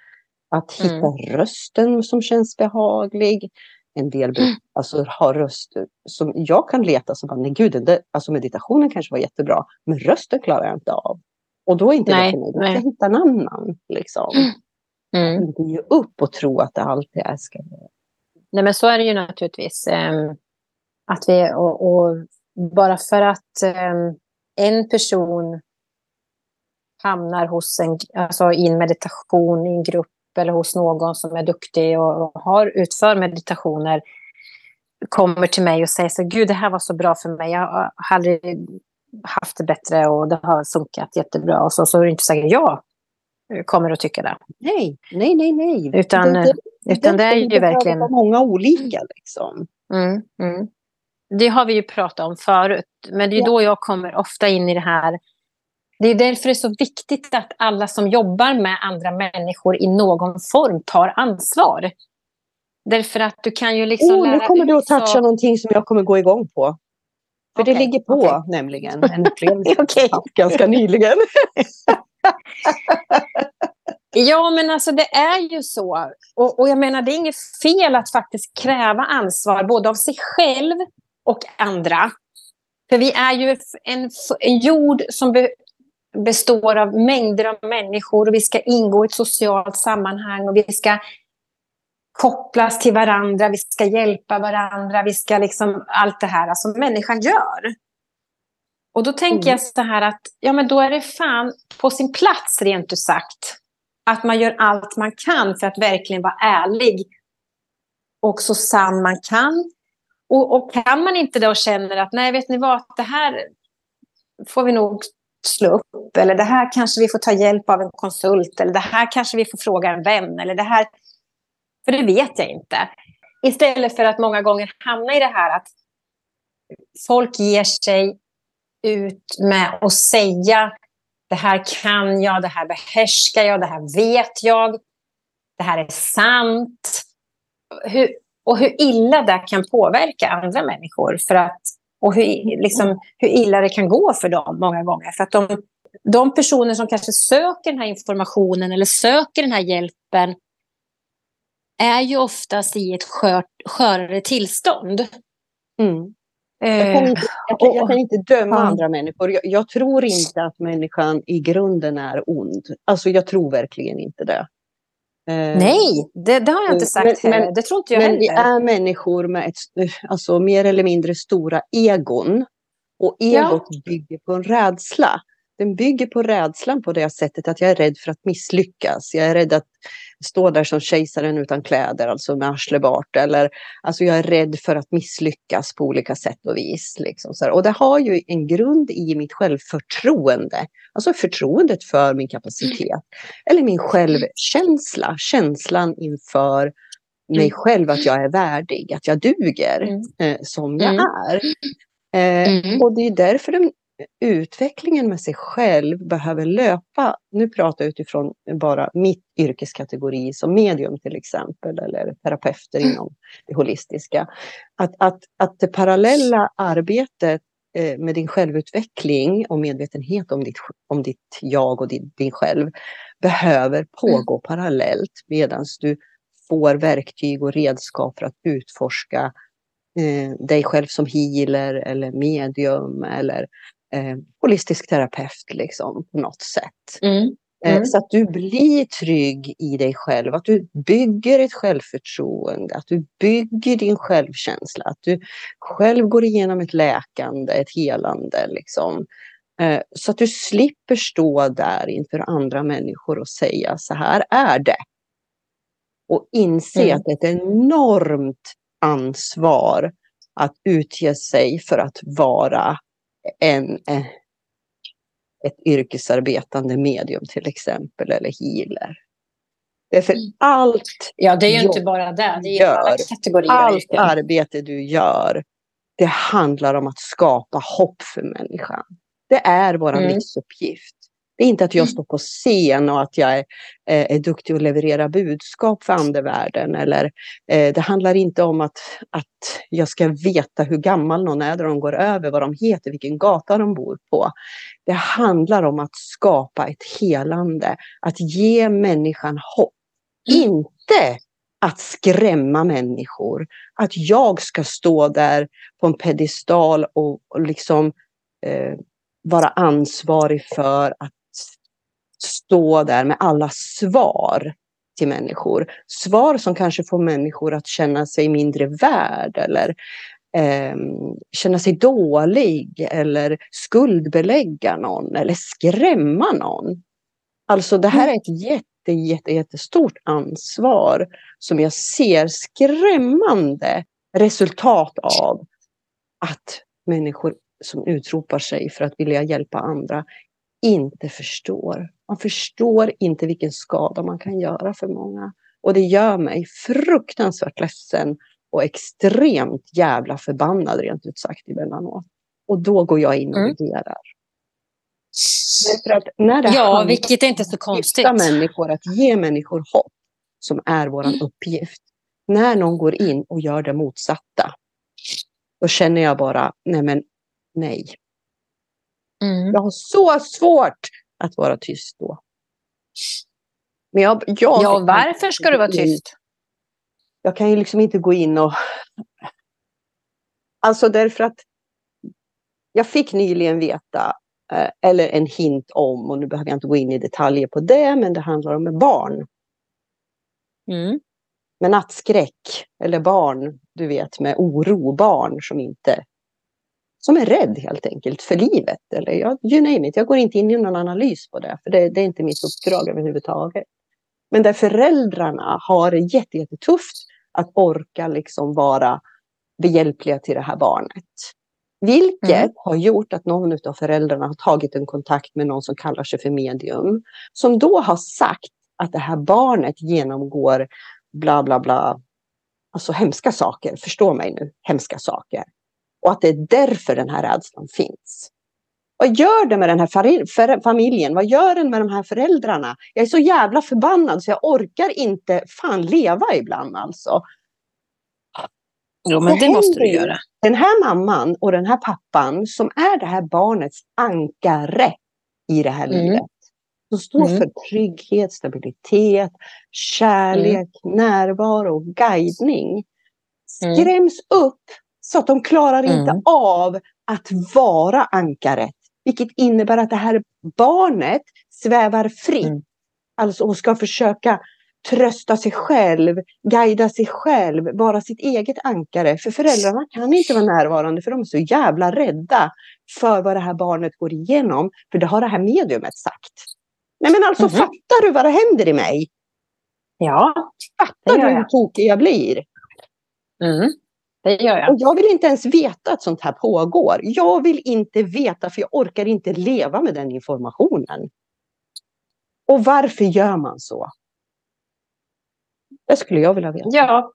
Att hitta mm. rösten som känns behaglig. En del mm. alltså, har röster som jag kan leta som nej gud, det, alltså meditationen kanske var jättebra, men rösten klarar jag inte av. Och då är inte nej, det för mig, då ska jag hitta en annan. Liksom. Mm. Inte ge upp och tro att det alltid är ska Nej men så är det ju naturligtvis. Um, att vi, och, och, bara för att um, en person hamnar hos en, alltså i en meditation i en grupp eller hos någon som är duktig och har utför meditationer kommer till mig och säger så gud det här var så bra för mig. Jag har aldrig haft det bättre och det har funkat jättebra. Och så, så är det inte säkert jag kommer att tycka det. Nej, nej, nej. nej. Utan det, det, utan det är ju verkligen... Det många olika liksom. Mm, mm. Det har vi ju pratat om förut. Men det är då jag kommer ofta in i det här. Det är därför det är så viktigt att alla som jobbar med andra människor i någon form tar ansvar. Därför att du kan ju liksom oh, Nu kommer du att toucha så... någonting som jag kommer gå igång på. För okay, det ligger på okay. nämligen en upplevelse okay. ganska nyligen. ja, men alltså det är ju så. Och, och jag menar, det är inget fel att faktiskt kräva ansvar både av sig själv och andra. För vi är ju en, en jord som be, består av mängder av människor och vi ska ingå i ett socialt sammanhang och vi ska kopplas till varandra, vi ska hjälpa varandra, vi ska liksom allt det här som människan gör. Och då tänker mm. jag så här att ja, men då är det fan på sin plats rent ut sagt att man gör allt man kan för att verkligen vara ärlig och så sann man kan. Och, och kan man inte det och känner att nej, vet ni vad, det här får vi nog slå upp eller det här kanske vi får ta hjälp av en konsult eller det här kanske vi får fråga en vän eller det här för det vet jag inte. Istället för att många gånger hamna i det här att folk ger sig ut med att säga det här kan jag, det här behärskar jag, det här vet jag, det här är sant. Hur, och hur illa det kan påverka andra människor. För att, och hur, liksom, hur illa det kan gå för dem många gånger. För att de, de personer som kanske söker den här informationen eller söker den här hjälpen är ju oftast i ett skört, skörare tillstånd. Mm. Jag kan, inte, jag, kan, jag kan inte döma andra människor. Jag, jag, tror inte att människan i grunden är ond. Alltså jag tror verkligen inte det. Eh, Nej, det, det, har jag inte sagt. Men, men det tror inte jag men heller. vi är människor med ett, alltså, mer eller mindre stora egon. Och egot ja. bygger på en rädsla. Den bygger på rädslan på det sättet att jag är rädd för att misslyckas. Jag är rädd att stå där som kejsaren utan kläder, alltså med arslet bort. Eller, alltså jag är rädd för att misslyckas på olika sätt och vis. Liksom. Och det har ju en grund i mitt självförtroende. Alltså förtroendet för min kapacitet. Eller min självkänsla, känslan inför mig själv att jag är värdig, att jag duger mm. eh, som jag mm. är. Eh, mm. Och det är därför den utvecklingen med sig själv behöver löpa, nu pratar jag utifrån bara mitt yrkeskategori som medium till exempel, eller terapeuter mm. inom det holistiska, att, att, att det parallella arbetet eh, med din självutveckling och medvetenhet om ditt, om ditt jag och din, din själv behöver mm. pågå mm. parallellt medan du får verktyg och redskap för att utforska eh, dig själv som healer eller medium eller eh, holistisk terapeut liksom, på något sätt. Mm. Eh, mm. Så att du blir trygg i dig själv, att du bygger ett självförtroende, att du bygger din självkänsla, att du själv går igenom ett läkande, ett helande. Liksom. Eh, så att du slipper stå där inför andra människor och säga så här är det. Och inse mm. att det är ett enormt ansvar att utge sig för att vara en, eh, ett yrkesarbetande medium till exempel, eller healer. Därför mm. allt Ja, det är ju inte bara det. Det är gör, alla kategorier. Allt arbete du gör, det handlar om att skapa hopp för människan. Det är vår mm. livsuppgift. Det är inte att jag mm. står på scen och att jag är, eh, är duktig att leverera budskap för andevärlden. Eller, eh, det handlar inte om att, att jag ska veta hur gammal någon är när de går över, vad de heter, vilken gata de bor på. Det handlar om att skapa ett helande, att ge människan hopp. Mm. Inte att skrämma människor. Att jag ska stå där på en pedestal och, och liksom eh, vara ansvarig för att stå där med alla svar till människor. Svar som kanske får människor att känna sig mindre värd eller eh, känna sig dålig eller skuldbelägga någon eller skrämma någon. Alltså det här är ett jätte, jätte, jättestort ansvar som jag ser skrämmande resultat av att människor som utropar sig för att vilja hjälpa andra inte förstår. Man förstår inte vilken skada man kan göra för många. Och det gör mig fruktansvärt ledsen och extremt jävla förbannad rent ut sagt emellanåt. Och då går jag in och mm. För att när det ja, vilket är inte så konstigt. människor, att ge människor hopp, som är vår mm. uppgift. När någon går in och gör det motsatta, då känner jag bara, nej men nej. Mm. Jag har så svårt att vara tyst då. Men jag, jag ja, varför ska du vara tyst? Jag kan ju liksom inte gå in och... Alltså därför att jag fick nyligen veta, eh, eller en hint om, och nu behöver jag inte gå in i detaljer på det, men det handlar om barn. Mm. Med nattskräck, eller barn, du vet, med oro, barn som inte som är rädd helt enkelt för livet. Eller jag, you name it. Jag går inte in i någon analys på det, för det, det är inte mitt uppdrag överhuvudtaget. Men där föräldrarna har det jättetufft att orka liksom vara behjälpliga till det här barnet. Vilket mm. har gjort att någon av föräldrarna har tagit en kontakt med någon som kallar sig för medium. Som då har sagt att det här barnet genomgår bla bla bla. Alltså hemska saker, förstå mig nu, hemska saker. Och att det är därför den här rädslan finns. Vad gör det med den här familjen? Vad gör den med de här föräldrarna? Jag är så jävla förbannad så jag orkar inte fan leva ibland alltså. Jo, men det, det måste du göra. Den här mamman och den här pappan som är det här barnets ankare i det här mm. livet. Som står mm. för trygghet, stabilitet, kärlek, mm. närvaro, guidning. Mm. Skräms upp så att de klarar inte mm. av att vara ankaret. Vilket innebär att det här barnet svävar fritt. Mm. Alltså och ska försöka trösta sig själv, guida sig själv, vara sitt eget ankare. För föräldrarna kan inte vara närvarande för de är så jävla rädda för vad det här barnet går igenom. För det har det här mediumet sagt. Nej men alltså mm. fattar du vad det händer i mig? Ja, Fattar du hur tokig jag blir? Mm. Det gör jag. Och jag vill inte ens veta att sånt här pågår. Jag vill inte veta för jag orkar inte leva med den informationen. Och varför gör man så? Det skulle jag vilja veta. Ja,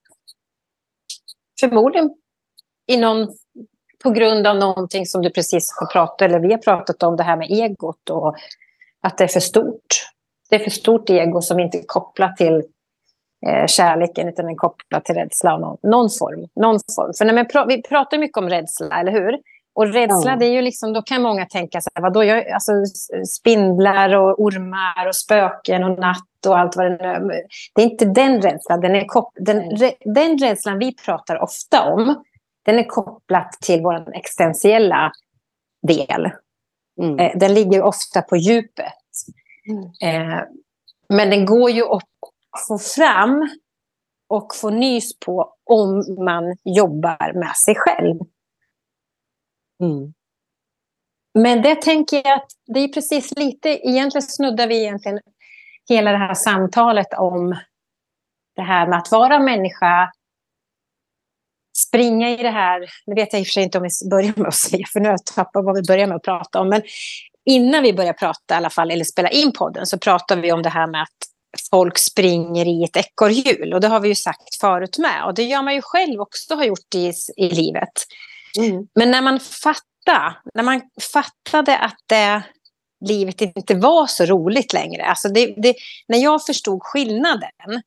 förmodligen i någon, på grund av någonting som du precis har pratat eller vi har pratat om, det här med egot och att det är för stort. Det är för stort ego som inte är kopplat till eh, kärleken utan den är kopplad till rädsla av någon, någon, form. Någon form. För när man pra vi pratar mycket om rädsla, eller hur? Och rädsla, mm. det är ju liksom, då kan många tänka så här, vadå, jag, alltså, spindlar och ormar och spöken och natt och allt vad det är. Det är inte den rädslan, den, är kop den, den rädslan vi pratar ofta om, den är kopplad till vår existentiella del. Mm. Eh, den ligger ofta på djupet. Mm. Eh, men den går ju få fram och få nys på om man jobbar med sig själv. Mm. Men det tänker jag att det är precis lite, egentligen snuddar vi egentligen hela det här samtalet om det här med att vara människa, springa i det här, nu vet jag i och för sig inte om vi börjar med att säga, för nu har jag tappat vad vi börjar med att prata om, men innan vi börjar prata i alla fall, eller spela in podden, så pratar vi om det här med att folk springer i ett ekorrhjul. Och det har vi ju sagt förut med. Och det gör man ju själv också har gjort i, i livet. Mm. Men när man fattade, när man fattade att det, livet inte var så roligt längre. Alltså det, det, när jag förstod skillnaden.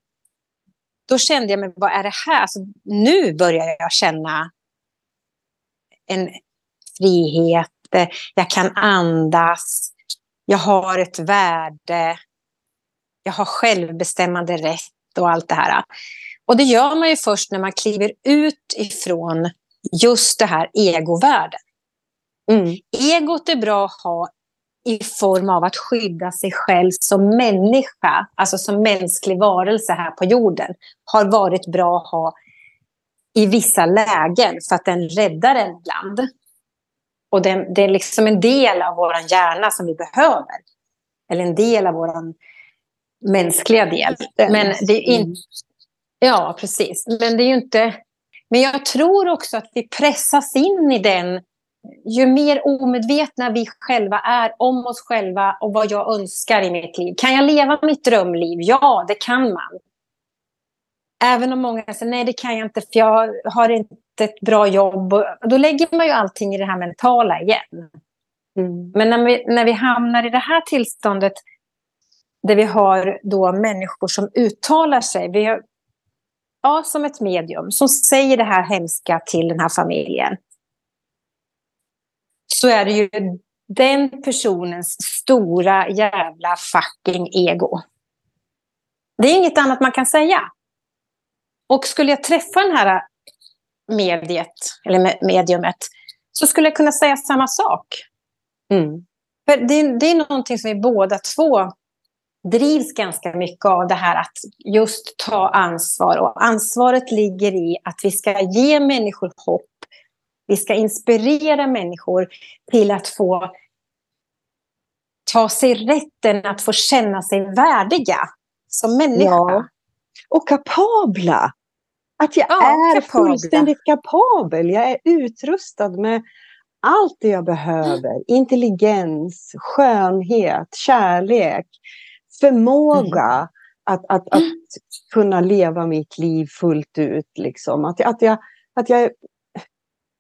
Då kände jag, men vad är det här? Alltså, nu börjar jag känna en frihet. Jag kan andas. Jag har ett värde jag har självbestämmande rätt och allt det här. Och det gör man ju först när man kliver ut ifrån just det här egovärlden. Mm. Egot är bra att ha i form av att skydda sig själv som människa, alltså som mänsklig varelse här på jorden, har varit bra att ha i vissa lägen för att den räddar en ibland. Och den, det är liksom en del av vår hjärna som vi behöver. Eller en del av vår mänskliga del. Men det är inte... Ja, precis. Men det är ju inte... Men jag tror också att vi pressas in i den ju mer omedvetna vi själva är om oss själva och vad jag önskar i mitt liv. Kan jag leva mitt drömliv? Ja, det kan man. Även om många säger nej, det kan jag inte för jag har inte ett bra jobb. Då lägger man ju allting i det här mentala igen. Mm. Men när vi, när vi hamnar i det här tillståndet där vi har då människor som uttalar sig. Vi har, ja, som ett medium som säger det här hemska till den här familjen. Så är det ju den personens stora jävla fucking ego. Det är inget annat man kan säga. Och skulle jag träffa den här mediet, eller mediumet, så skulle jag kunna säga samma sak. Mm. För det, det, är någonting som vi båda två drivs ganska mycket av det här att just ta ansvar. Och ansvaret ligger i att vi ska ge människor hopp. Vi ska inspirera människor till att få ta sig rätten att få känna sig värdiga som människa. Ja. Och kapabla. Att jag ja, är kapabla. fullständigt kapabel. Jag är utrustad med allt det jag behöver. Intelligens, skönhet, kärlek, förmåga mm. att, att, att kunna leva mitt liv fullt ut. Liksom. Att, att, jag, att, jag,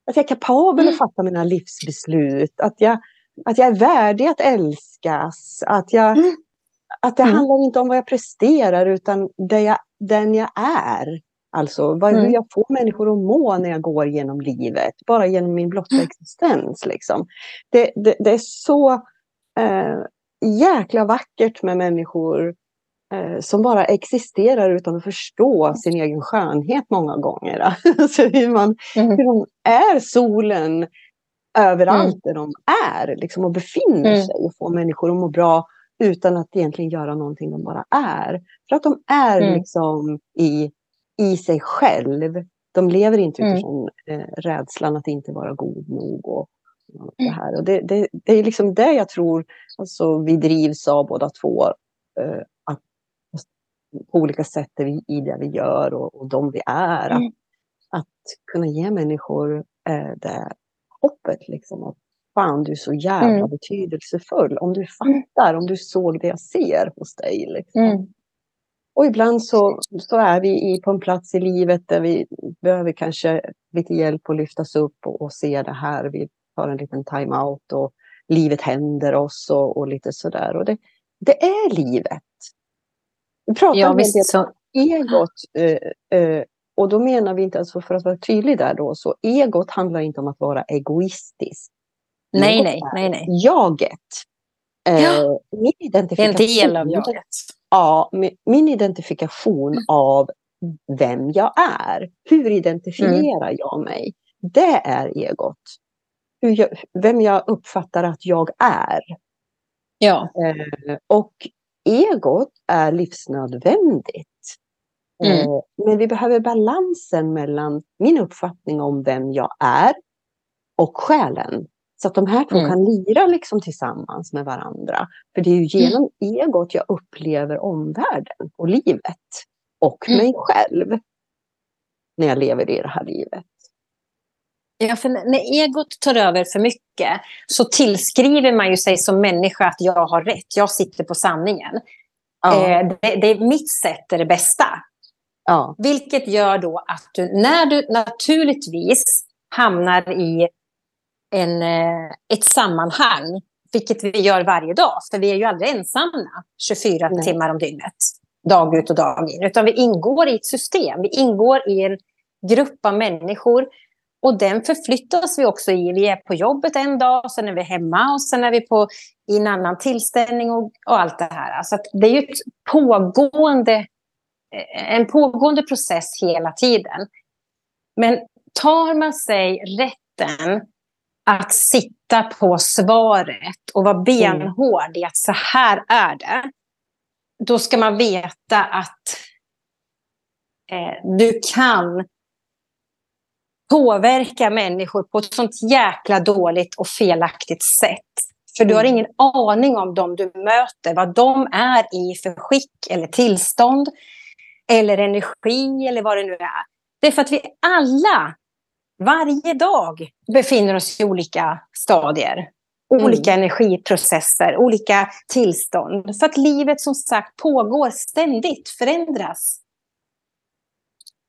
att jag är kapabel att fatta mina livsbeslut. Att jag, att jag är värdig att älskas. Att, jag, mm. att det handlar inte om vad jag presterar utan det jag, den jag är. Alltså vad, mm. hur jag får människor att må när jag går genom livet, bara genom min blotta mm. existens. Liksom. Det, det, det är så eh, jäkla vackert med människor eh, som bara existerar utan att förstå sin egen skönhet många gånger. alltså hur, man, mm. hur de är solen överallt mm. där de är liksom, och befinner mm. sig och får människor att må bra utan att egentligen göra någonting, de bara är. För att de är mm. liksom i i sig själv. De lever inte mm. utifrån eh, rädslan att inte vara god nog. Och, och det, här. Och det, det, det, är liksom det jag tror alltså, vi drivs av båda två. Eh, att, på olika sätt vi, i det vi gör och, och de vi är. Mm. Att, att kunna ge människor eh, det hoppet. Liksom, att fan, du är så jävla mm. betydelsefull. Om du fattar, om du såg det jag ser hos dig. Liksom. Mm. Och ibland så, så är vi i, på en plats i livet där vi behöver kanske lite hjälp att lyftas upp och, och se det här. Vi tar en liten time-out och livet händer oss och, och lite sådär. Och det, det är livet. Vi pratar ja, visst, så... egot. Eh, eh, och då menar vi inte, alltså för att vara tydlig där då, så egot handlar inte om att vara egoistisk. Nej, nej, nej, nej. Jaget. Eh, ja. Min identifikation. Det är en del av jaget ja, min identifikation mm. av vem jag är. Hur identifierar mm. jag mig? Det är egot. Hur jag, vem jag uppfattar att jag är. Ja. Eh, och egot är livsnödvändigt. Mm. Eh, men vi behöver balansen mellan min uppfattning om vem jag är och själen. Så att de här två mm. kan lira liksom tillsammans med varandra. För det är ju mm. genom mm. egot jag upplever omvärlden och livet. Och mm. mig själv. När jag lever i det här livet. Ja, för när egot tar över för mycket så tillskriver man ju sig som människa att jag har rätt. Jag sitter på sanningen. Ja. Eh, det, det, är mitt sätt är det bästa. Ja. Vilket gör då att du, när du naturligtvis hamnar i en, eh, ett sammanhang, vilket vi gör varje dag. För vi är ju aldrig ensamma 24 Nej. timmar om dygnet, dag ut och dag in. Utan vi ingår i ett system, vi ingår i en grupp av människor. Och den förflyttas vi också i. Vi är på jobbet en dag, sen är vi hemma och sen är vi på, i en annan tillställning och, och allt det här. Så det är ju pågående, eh, en pågående process hela tiden. Men tar man sig rätten att sitta på svaret och vara mm. benhård i att så här är det. Då ska man veta att eh, du kan påverka människor på ett sånt jäkla dåligt och felaktigt sätt. För du har mm. ingen aning om dem du möter, vad de är i för skick eller tillstånd. Eller energi eller vad det nu är. Det är för att vi alla varje dag befinner oss i olika stadier. Olika mm. energiprocesser, olika tillstånd. För att livet som sagt pågår ständigt, förändras.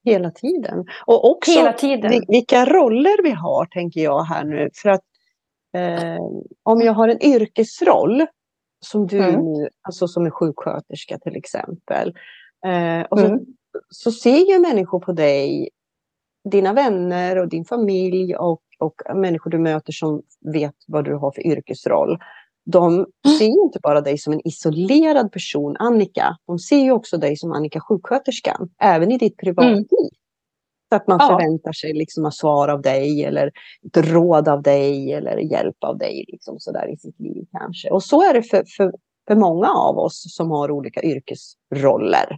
Hela tiden. Och också Hela tiden. vilka roller vi har, tänker jag här nu. För att eh, om jag har en yrkesroll, som du mm. nu, alltså som en sjuksköterska till exempel. Eh, och så, mm. så ser ju människor på dig, dina vänner och din familj och, och människor du möter som vet vad du har för yrkesroll. De mm. ser ju inte bara dig som en isolerad person, Annika. De ser ju också dig som Annika sjuksköterskan, även i ditt privatliv. Mm. Så att man ja. förväntar sig liksom att svar av dig eller ett råd av dig eller hjälp av dig liksom sådär i sitt liv kanske. Och så är det för, för, för många av oss som har olika yrkesroller.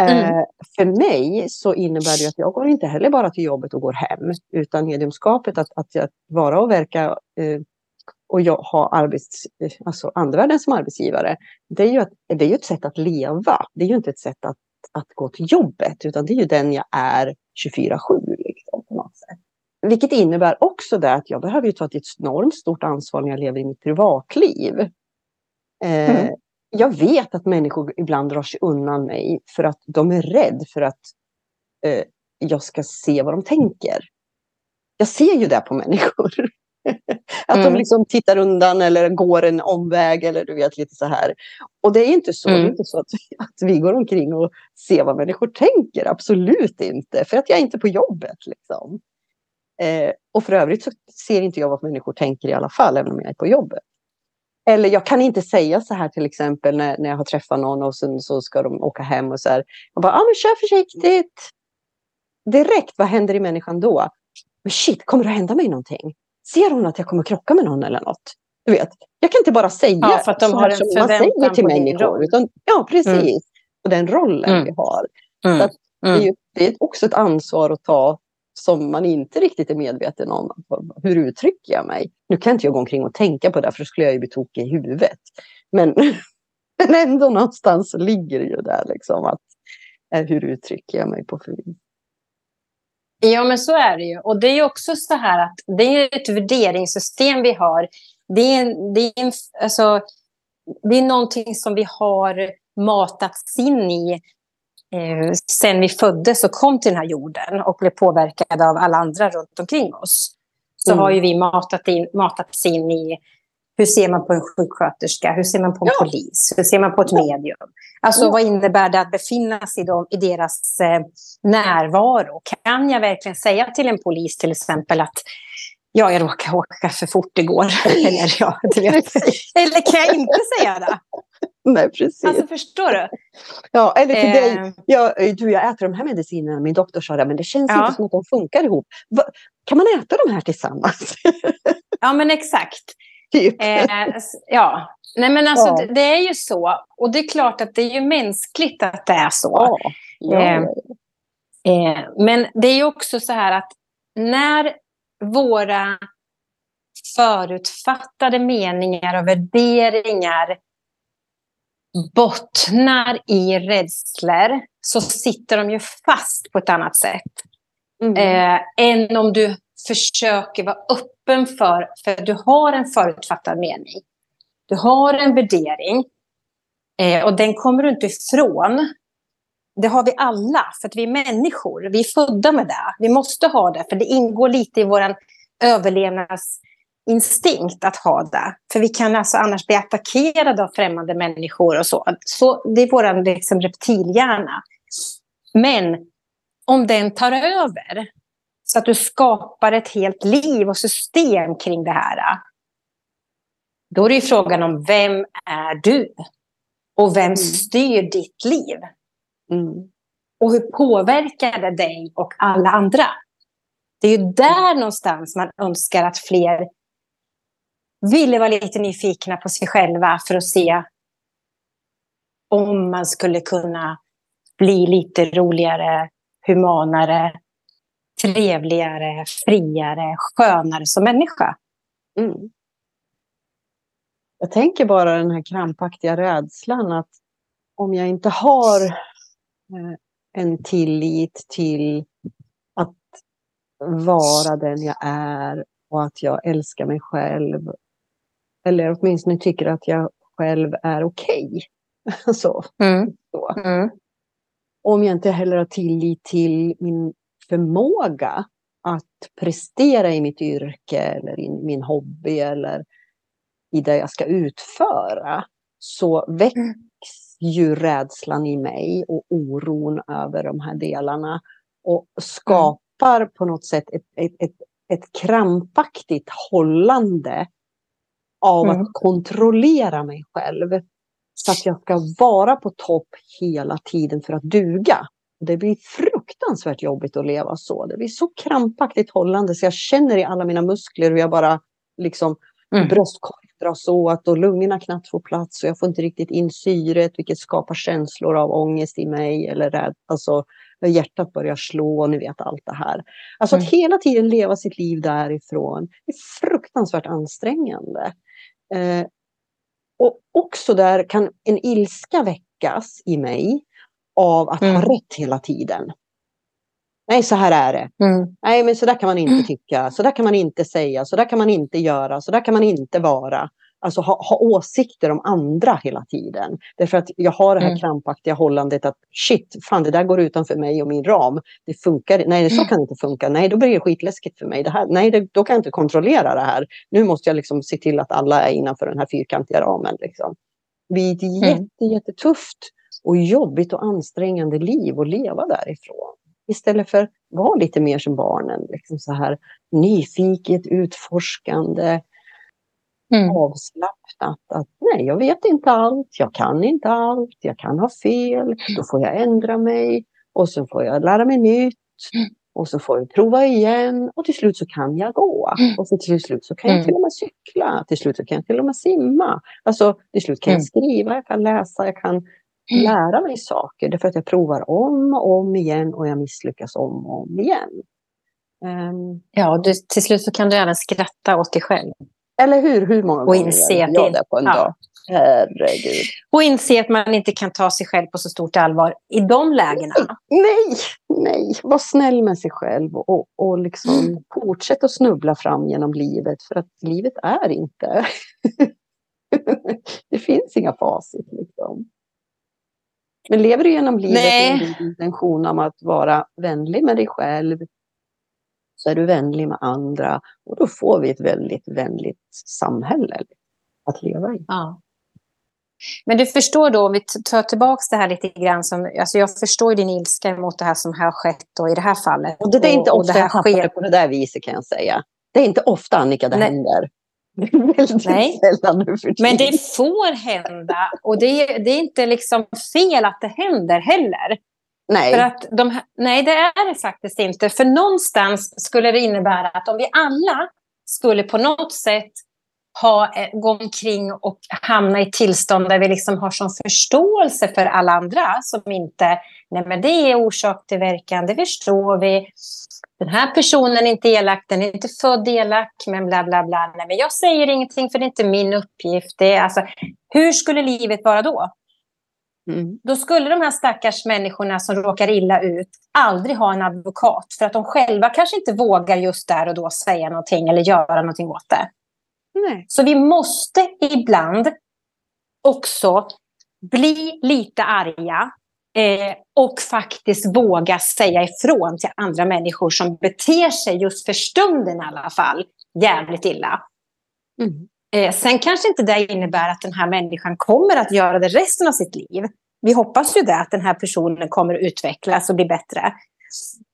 Mm. Eh, för mig så innebär det att jag går inte heller bara till jobbet och går hem, utan mediumskapet, att, att, att vara och verka eh, och jag ha arbets, alltså andevärlden som arbetsgivare, det är, ju att, det är ju ett sätt att leva. Det är ju inte ett sätt att, att gå till jobbet, utan det är ju den jag är 24-7. Liksom, på något sätt. Vilket innebär också det att jag behöver ju ta ett enormt stort ansvar när jag lever i mitt privatliv. Eh, mm. Jag vet att människor ibland drar sig undan mig för att de är rädda för att eh, jag ska se vad de tänker. Jag ser ju det på människor. Att mm. de liksom tittar undan eller går en omväg eller du vet lite så här. Och det är inte så, mm. det är inte så att, att vi går omkring och ser vad människor tänker. Absolut inte, för att jag är inte på jobbet. Liksom. Eh, och för övrigt så ser inte jag vad människor tänker i alla fall, även om jag är på jobbet. Eller jag kan inte säga så här till exempel när, när jag har träffat någon och sen så ska de åka hem och så här. Jag bara, ah, men kör försiktigt. Direkt, vad händer i människan då? Men shit, kommer det att hända mig någonting? Ser hon att jag kommer krocka med någon eller något? Du vet, jag kan inte bara säga ja, för att de har en som man säger till människor. Utan, ja, precis. Mm. Och den rollen mm. vi har. Mm. Så det, är ju, mm. det är också ett ansvar att ta som man inte riktigt är medveten om. Hur uttrycker jag mig? Nu kan inte jag gå omkring och tänka på det, för då skulle jag ju bli tokig i huvudet. Men, men ändå någonstans ligger det ju där, liksom, att eh, hur uttrycker jag mig på vis? Ja, men så är det ju. Och det är också så här att det är ett värderingssystem vi har. Det är, det är, en, alltså, det är någonting som vi har matats in i eh, sen vi föddes och kom till den här jorden och blev påverkade av alla andra runt omkring oss. Så mm. har ju vi matat in, matats in i hur ser man på en sjuksköterska? Hur ser man på en ja. polis? Hur ser man på ett medium? Alltså ja. vad innebär det att befinna sig i, dem, i deras eh, närvaro? Kan jag verkligen säga till en polis till exempel att ja, jag råkade åka för fort igår? eller, ja, eller kan jag inte säga det? Nej, precis. Alltså förstår du? Ja, eller till eh. dig. Ja, du, jag äter de här medicinerna. Min doktor sa det, men det känns ja. inte som att de funkar ihop. Va? Kan man äta de här tillsammans? ja, men exakt. Typ. Eh, ja, nej men alltså ja. det är ju så. Och det är klart att det är ju mänskligt att det är så. Ja. Eh, eh, men det är ju också så här att när våra förutfattade meningar och värderingar bottnar i rädslor så sitter de ju fast på ett annat sätt. Mm. Eh, än om du försöker vara öppen för, för du har en förutfattad mening. Du har en värdering eh, och den kommer du inte ifrån. Det har vi alla, för att vi är människor. Vi är födda med det. Vi måste ha det, för det ingår lite i vår överlevnadsinstinkt att ha det. För vi kan alltså annars bli attackerade av främmande människor och så. så det är vår liksom, reptilhjärna. Men om den tar över så att du skapar ett helt liv och system kring det här. Då är det ju frågan om vem är du? Och vem mm. styr ditt liv? Mm. Och hur påverkar det dig och alla andra? Det är ju där någonstans man önskar att fler ville vara lite nyfikna på sig själva för att se om man skulle kunna bli lite roligare, humanare, trevligare, friare, skönare som människa. Mm. Jag tänker bara den här krampaktiga rädslan att om jag inte har eh, en tillit till att vara den jag är och att jag älskar mig själv. Eller åtminstone tycker att jag själv är okej. Okay. så. Mm. så. Mm. Om jag inte heller har tillit till min förmåga att prestera i mitt yrke eller i min hobby eller i det jag ska utföra så väcks mm. ju rädslan i mig och oron över de här delarna och skapar på något sätt ett, ett, ett, ett krampaktigt hållande av mm. att kontrollera mig själv. Så att jag ska vara på topp hela tiden för att duga. Det blir fruktansvärt jobbigt att leva så. Det blir så krampaktigt hållande så jag känner i alla mina muskler hur jag bara liksom mm. bröstkorgen dras åt och lungorna knappt får plats och jag får inte riktigt in syret vilket skapar känslor av ångest i mig eller rädd. Alltså hjärtat börjar slå ni vet allt det här. Alltså mm. att hela tiden leva sitt liv därifrån är fruktansvärt ansträngande. Eh, och också där kan en ilska väckas i mig av att mm. ha rätt hela tiden. Nej, så här är det. Mm. Nej, men så där kan man inte tycka. Så där kan man inte säga. Så där kan man inte göra. Så där kan man inte vara. Alltså ha, ha åsikter om andra hela tiden. Därför att jag har det här mm. krampaktiga hållandet att shit, fan det där går utanför mig och min ram. Det funkar Nej, så mm. kan det inte funka. Nej, då blir det skitläskigt för mig. Det här, nej, det, då kan jag inte kontrollera det här. Nu måste jag liksom se till att alla är innanför den här fyrkantiga ramen. Liksom. Det blir ett mm. jätte, jättetufft och jobbigt och ansträngande liv att leva därifrån. Istället för att vara lite mer som barnen, liksom så här nyfiket, utforskande, mm. avslappnat. Att nej, jag vet inte allt, jag kan inte allt, jag kan ha fel, då får jag ändra mig och så får jag lära mig nytt. Mm. Och så får jag prova igen och till slut så kan jag gå. Mm. Och så till slut så kan jag mm. till och med cykla. Till slut så kan jag till och med simma. Alltså till slut kan jag skriva, jag kan läsa, jag kan lära mig saker. Därför att jag provar om och om igen och jag misslyckas om och om igen. Um, ja, du, till slut så kan du även skratta åt dig själv. Eller hur? Hur många och inse gånger gör jag det på en ja. dag? Herregud. Och inse att man inte kan ta sig själv på så stort allvar i de lägena. Nej, nej. Var snäll med sig själv och, och liksom mm. fortsätt att snubbla fram genom livet. För att livet är inte... det finns inga facit. Liksom. Men lever du genom livet med en intention om att vara vänlig med dig själv så är du vänlig med andra och då får vi ett väldigt vänligt samhälle att leva i. Ja. Men du förstår då, om vi tar tillbaka det här lite grann, som, alltså jag förstår din ilska mot det här som har skett då, i det här fallet. Och det, är inte ofta det här jag sker... på det där viset kan jag säga. Det är inte ofta Annika det Nej. händer. Nej, men det får hända. Och det är, det är inte liksom fel att det händer heller. Nej. För att de, nej, det är det faktiskt inte. För någonstans skulle det innebära att om vi alla skulle på något sätt ha, eh, gå omkring och hamna i tillstånd där vi liksom har sån förståelse för alla andra som inte, nej men det är orsak till verkan, det förstår vi. Den här personen är inte elak, den är inte född elak, men bla bla bla. Nej, men jag säger ingenting för det är inte min uppgift. Det är, alltså, hur skulle livet vara då? Mm. Då skulle de här stackars människorna som råkar illa ut aldrig ha en advokat för att de själva kanske inte vågar just där och då säga någonting eller göra någonting åt det. Nej. Så vi måste ibland också bli lite arga eh, och faktiskt våga säga ifrån till andra människor som beter sig just för stunden i alla fall jävligt illa. Mm. Eh, sen kanske inte det innebär att den här människan kommer att göra det resten av sitt liv. Vi hoppas ju det, att den här personen kommer att utvecklas och bli bättre.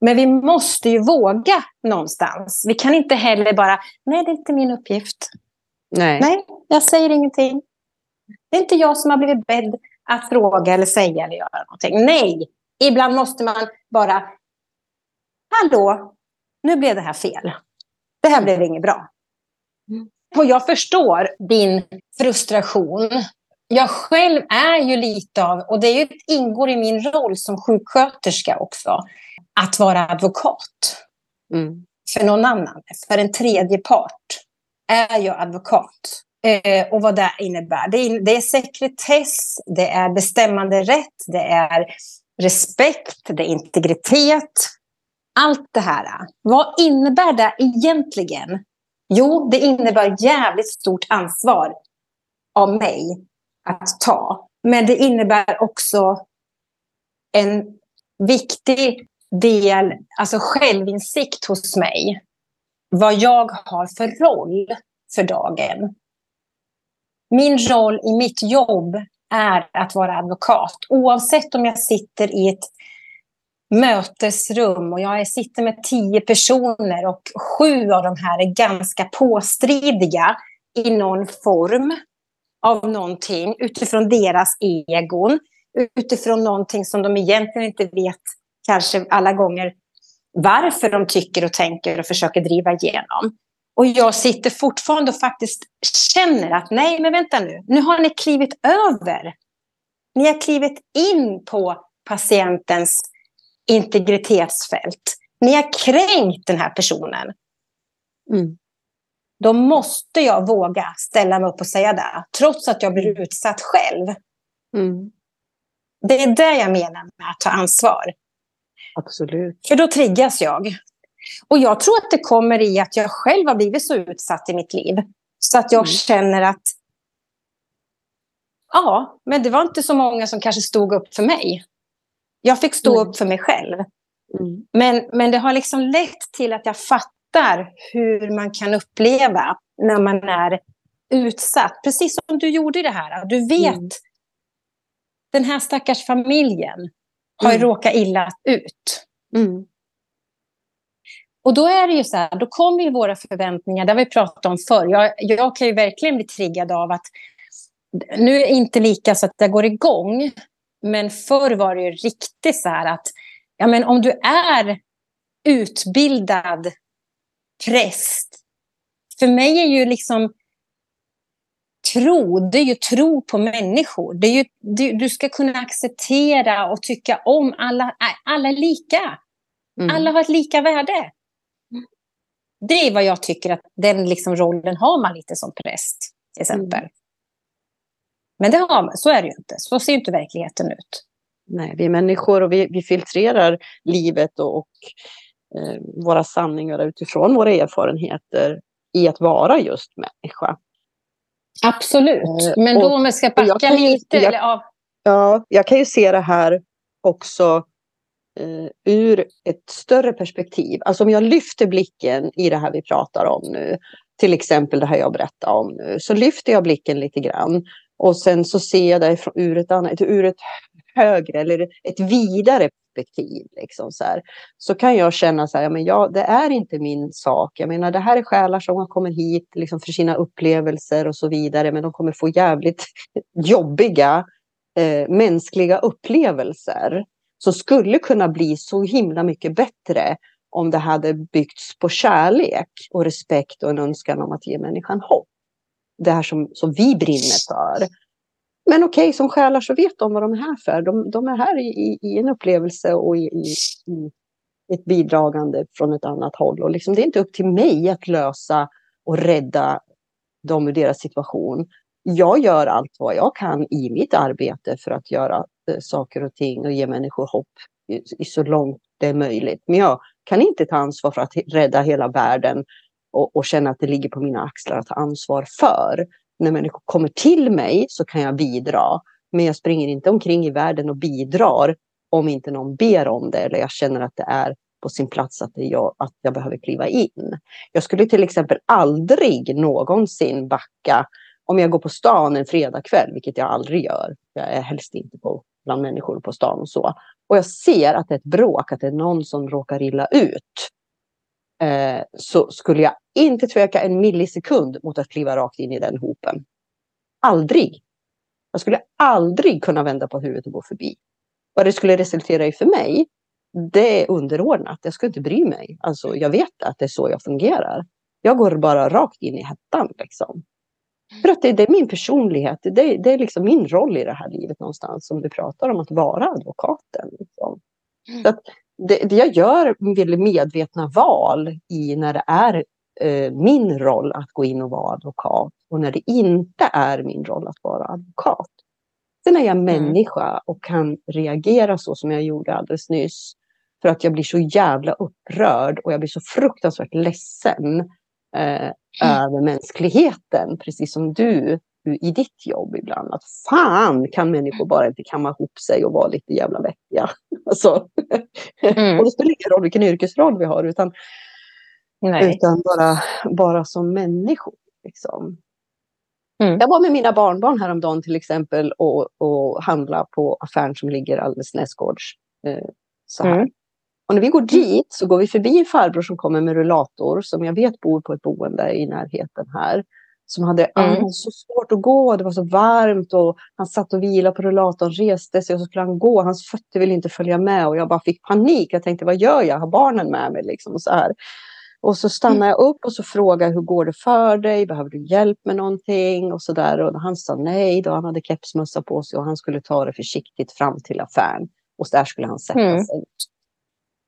Men vi måste ju våga någonstans. Vi kan inte heller bara, nej det är inte min uppgift. Nej. Nej, jag säger ingenting. Det är inte jag som har blivit bedd att fråga eller säga eller göra någonting. Nej, ibland måste man bara... Hallå, nu blev det här fel. Det här blev inget bra. Mm. Och jag förstår din frustration. Jag själv är ju lite av, och det ju, ingår i min roll som sjuksköterska också, att vara advokat. Mm. För någon annan, för en tredje part är jag advokat. Eh, och vad det innebär. Det är, det är sekretess, det är bestämmande rätt, det är respekt, det är integritet. allt det här, vad innebär det egentligen? Jo, det innebär jävligt stort ansvar av mig att ta. Men det innebär också en viktig del, alltså självinsikt hos mig. Vad jag har för roll för dagen. Min roll i mitt jobb är att vara advokat. Oavsett om jag sitter i ett mötesrum och jag sitter med tio personer och sju av de här är ganska påstridiga i någon form av någonting utifrån deras egon, utifrån någonting som de egentligen inte vet kanske alla gånger varför de tycker och tänker och försöker driva igenom. Och jag sitter fortfarande och faktiskt känner att nej, men vänta nu, nu har ni klivit över. Ni har klivit in på patientens integritetsfält. Ni har kränkt den här personen. Mm. Då måste jag våga ställa mig upp och säga det, trots att jag blir utsatt själv. Mm. Det är det jag menar med att ta ansvar. Absolut. För då triggas jag. Och jag tror att det kommer i att jag själv har blivit så utsatt i mitt liv. Så att jag mm. känner att ja, men det var inte så många som kanske stod upp för mig. Jag fick stå mm. upp för mig själv. Mm. Men, men det har liksom lett till att jag fattar hur man kan uppleva när man är utsatt. Precis som du gjorde det här. Du vet, mm. den här stackars familjen har mm. råkat illa ut. Mm. Och då är det ju så här, då kommer ju våra förväntningar, det har vi pratat om förr. Jag, jag kan ju verkligen bli triggad av att nu är det inte lika så att det går igång, men förr var det ju riktigt så här att ja, men om du är utbildad präst, för mig är ju liksom tro, det är ju tro på människor. Det är ju, du, du ska kunna acceptera och tycka om alla, alla lika. Mm. Alla har ett lika värde. Det är vad jag tycker att den liksom rollen har man lite som präst, till exempel. Mm. Men det har man, så är det ju inte. Så ser inte verkligheten ut. Nej, vi är människor och vi, vi filtrerar livet och, och eh, våra sanningar utifrån våra erfarenheter i att vara just människa. Absolut, eh, men då om vi ska backa lite. Jag, eller, ja. ja, jag kan ju se det här också uh, ur ett större perspektiv. Alltså om jag lyfter blicken i det här vi pratar om nu, till exempel det här jag berättar om nu, så lyfter jag blicken lite grann och sen så ser jag det ur ett, annat, ur ett högre eller ett vidare perspektiv. Liksom så, här, så kan jag känna så här, ja, men ja, det är inte min sak. Jag menar, det här är själar som kommer hit liksom, för sina upplevelser och så vidare, men de kommer få jävligt jobbiga eh, mänskliga upplevelser som skulle kunna bli så himla mycket bättre om det hade byggts på kärlek och respekt och en önskan om att ge människan hopp. Det här som, som vi brinner för. Men okej, okay, som själar så vet de vad de är här för. De, de är här i, i, en upplevelse och i, i, i, ett bidragande från ett annat håll. Och liksom, det är inte upp till mig att lösa och rädda dem ur deras situation. Jag gör allt vad jag kan i mitt arbete för att göra eh, saker och ting och ge människor hopp i, i så långt det är möjligt. Men jag kan inte ta ansvar för att rädda hela världen och, och känna att det ligger på mina axlar att ta ansvar för när människor kommer till mig så kan jag bidra. Men jag springer inte omkring i världen och bidrar om inte någon ber om det eller jag känner att det är på sin plats att, jag, att jag behöver kliva in. Jag skulle till exempel aldrig någonsin backa om jag går på stan en fredagkväll, vilket jag aldrig gör. Jag är helst inte på, bland människor på stan och så. Och jag ser att det är ett bråk, att det är någon som råkar illa ut. Eh, så skulle jag inte tveka en millisekund mot att kliva rakt in i den hopen. Aldrig. Jag skulle aldrig kunna vända på huvudet och gå förbi. Vad det skulle resultera i för mig, det är underordnat. Jag ska inte bry mig. Alltså, jag vet att det är så jag fungerar. Jag går bara rakt in i hettan. Liksom. För att det, det är min personlighet. Det, det, är liksom min roll i det här livet någonstans. Som du pratar om att vara advokaten. Liksom. Så att det, det jag gör väldigt medvetna val i när det är eh, min roll att gå in och vara advokat och när det inte är min roll att vara advokat. Sen är jag mm. människa och kan reagera så som jag gjorde alldeles nyss. För att jag blir så jävla upprörd och jag blir så fruktansvärt ledsen eh, mm. över mänskligheten. Precis som du i ditt jobb ibland. Att fan kan människor bara inte kamma ihop sig och vara lite jävla vettiga. Alltså, mm. och det spelar ingen roll vilken yrkesroll vi har utan, utan bara, bara som människor. Liksom. Mm. Jag var med mina barnbarn häromdagen till exempel och, och handla på affären som ligger alldeles nästgårds. Eh, så här. Mm. Och när vi går dit så går vi förbi en farbror som kommer med rullator som jag vet bor på ett boende i närheten här som hade mm. så svårt att gå. Det var så varmt och han satt och vilade på rullatorn, reste sig och så skulle han gå. Hans fötter ville inte följa med och jag bara fick panik. Jag tänkte, vad gör jag? Jag har barnen med mig liksom och så här. Och så stannade jag upp och så frågade hur går det för dig? Behöver du hjälp med någonting? Och så där. Och han sa nej då. Han hade kepsmössa på sig och han skulle ta det försiktigt fram till affären. Och där skulle han sätta mm. sig.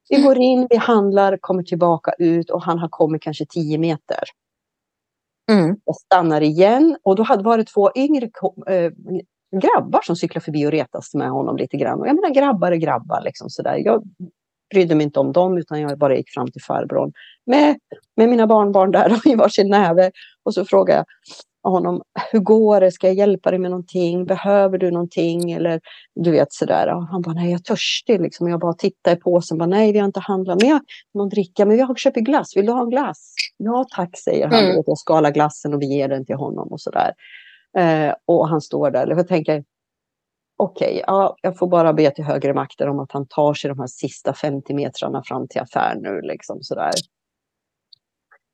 Vi går in, vi handlar, kommer tillbaka ut och han har kommit kanske tio meter. Mm. Jag stannar igen och då hade varit två yngre äh, grabbar som cyklade förbi och retas med honom lite grann. Och jag menar grabbar är grabbar liksom sådär. Jag brydde mig inte om dem utan jag bara gick fram till farbrorn med, med mina barnbarn där i varsin näve. Och så frågade jag honom, hur går det? Ska jag hjälpa dig med någonting? Behöver du någonting? Eller du vet sådär. Och han bara, nej jag är törstig. Liksom. Jag bara tittade i påsen, bara, nej vi har inte handlat med någon dricka, men jag har köpt glass. Vill du ha en glass? Ja tack, säger han. Mm. Jag skalar glassen och vi ger den till honom och sådär. Eh, och han står där. Jag tänker, okej, okay, ja, jag får bara be till högre makter om att han tar sig de här sista 50 metrarna fram till affären nu. Liksom, sådär.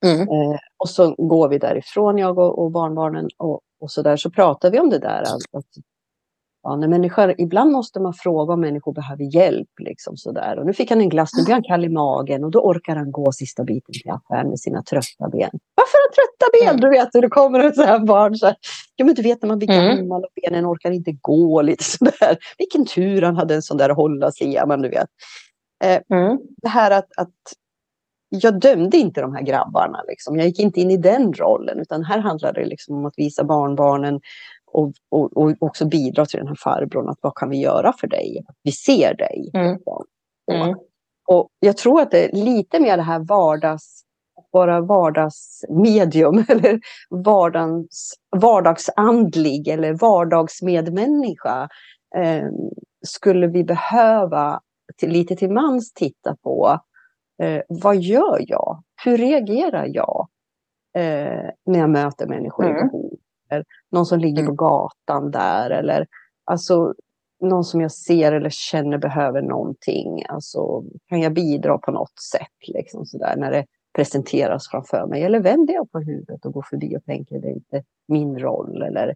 Mm. Eh, och så går vi därifrån, jag och, och barnbarnen, och, och så där så pratar vi om det där. Att, att, ja, när människor, ibland måste man fråga om människor behöver hjälp. Liksom, så där. Och nu fick han en glass, nu blir han kall i magen och då orkar han gå sista biten till affären med sina trötta ben. Varför har trötta ben? Mm. Du vet, hur det kommer ett så här barn. Så här. Men du vet när man blir mm. gammal och benen orkar inte gå. lite sådär. Vilken tur han hade en sån där att hålla sig i. Man, du vet. Eh, mm. Det här att, att jag dömde inte de här grabbarna. Liksom. Jag gick inte in i den rollen. Utan här handlade det liksom om att visa barnbarnen och, och, och också bidra till den här farbrorn. Att vad kan vi göra för dig? Vi ser dig. Mm. Mm. Och jag tror att det är lite mer det här vardags, vara vardagsmedium eller vardags, vardagsandlig eller vardagsmedmänniska eh, skulle vi behöva till, lite till mans titta på Eh, vad gör jag? Hur reagerar jag eh, när jag möter människor mm. i behov? Eller någon som ligger på mm. gatan där eller alltså någon som jag ser eller känner behöver någonting. Alltså, kan jag bidra på något sätt liksom sådär, när det presenteras framför mig? Eller vänder jag på huvudet och går förbi och tänker det är inte min roll? Eller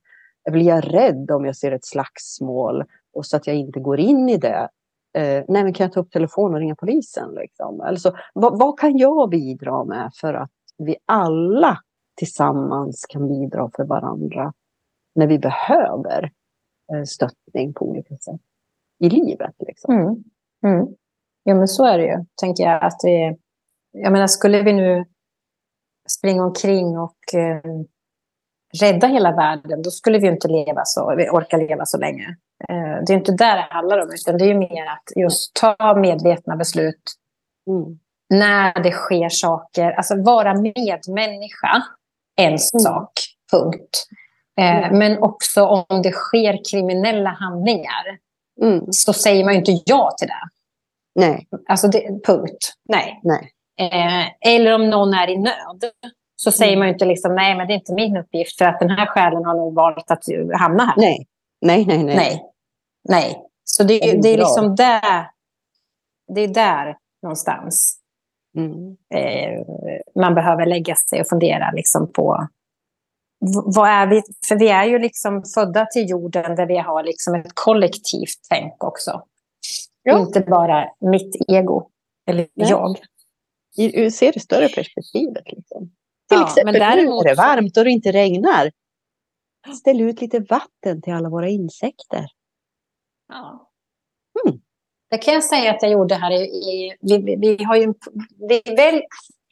blir jag rädd om jag ser ett slagsmål och så att jag inte går in i det eh, nej men kan jag ta upp telefonen och ringa polisen? Liksom? Alltså, vad, vad, kan jag bidra med för att vi alla tillsammans kan bidra för varandra när vi behöver eh, stöttning på olika sätt i livet? Liksom. Mm. Mm. Ja, men så är det ju, tänker jag. Att vi, jag menar, skulle vi nu springa omkring och eh, rädda hela världen, då skulle vi inte leva så, orka leva så länge. Eh, det är inte där det handlar om, utan det är mer att just ta medvetna beslut mm. när det sker saker. Alltså vara medmänniska, en mm. sak, punkt. Eh, mm. Men också om det sker kriminella handlingar mm. så säger man ju inte ja till det. Nej. Alltså, det, punkt. Nej. Nej. Eh, eller om någon är i nöd så säger mm. man ju inte liksom, nej men det är inte min uppgift för att den här själen har nog valt att hamna här. Nej, nej, nej. Nej. nej. nej. Så det, det, är, det är liksom där, det är där någonstans mm. eh, man behöver lägga sig och fundera liksom på vad är vi? För vi är ju liksom födda till jorden där vi har liksom ett kollektivt tänk också. Ja. Inte bara mitt ego eller Nej. jag. Du ser det större perspektivet. Liksom. Till ja, exempel men däremot... när det är varmt och det inte regnar. Ställ ut lite vatten till alla våra insekter. Ja. Mm. Det kan jag säga att jag gjorde här i... i vi, vi, har ju, vi, väl,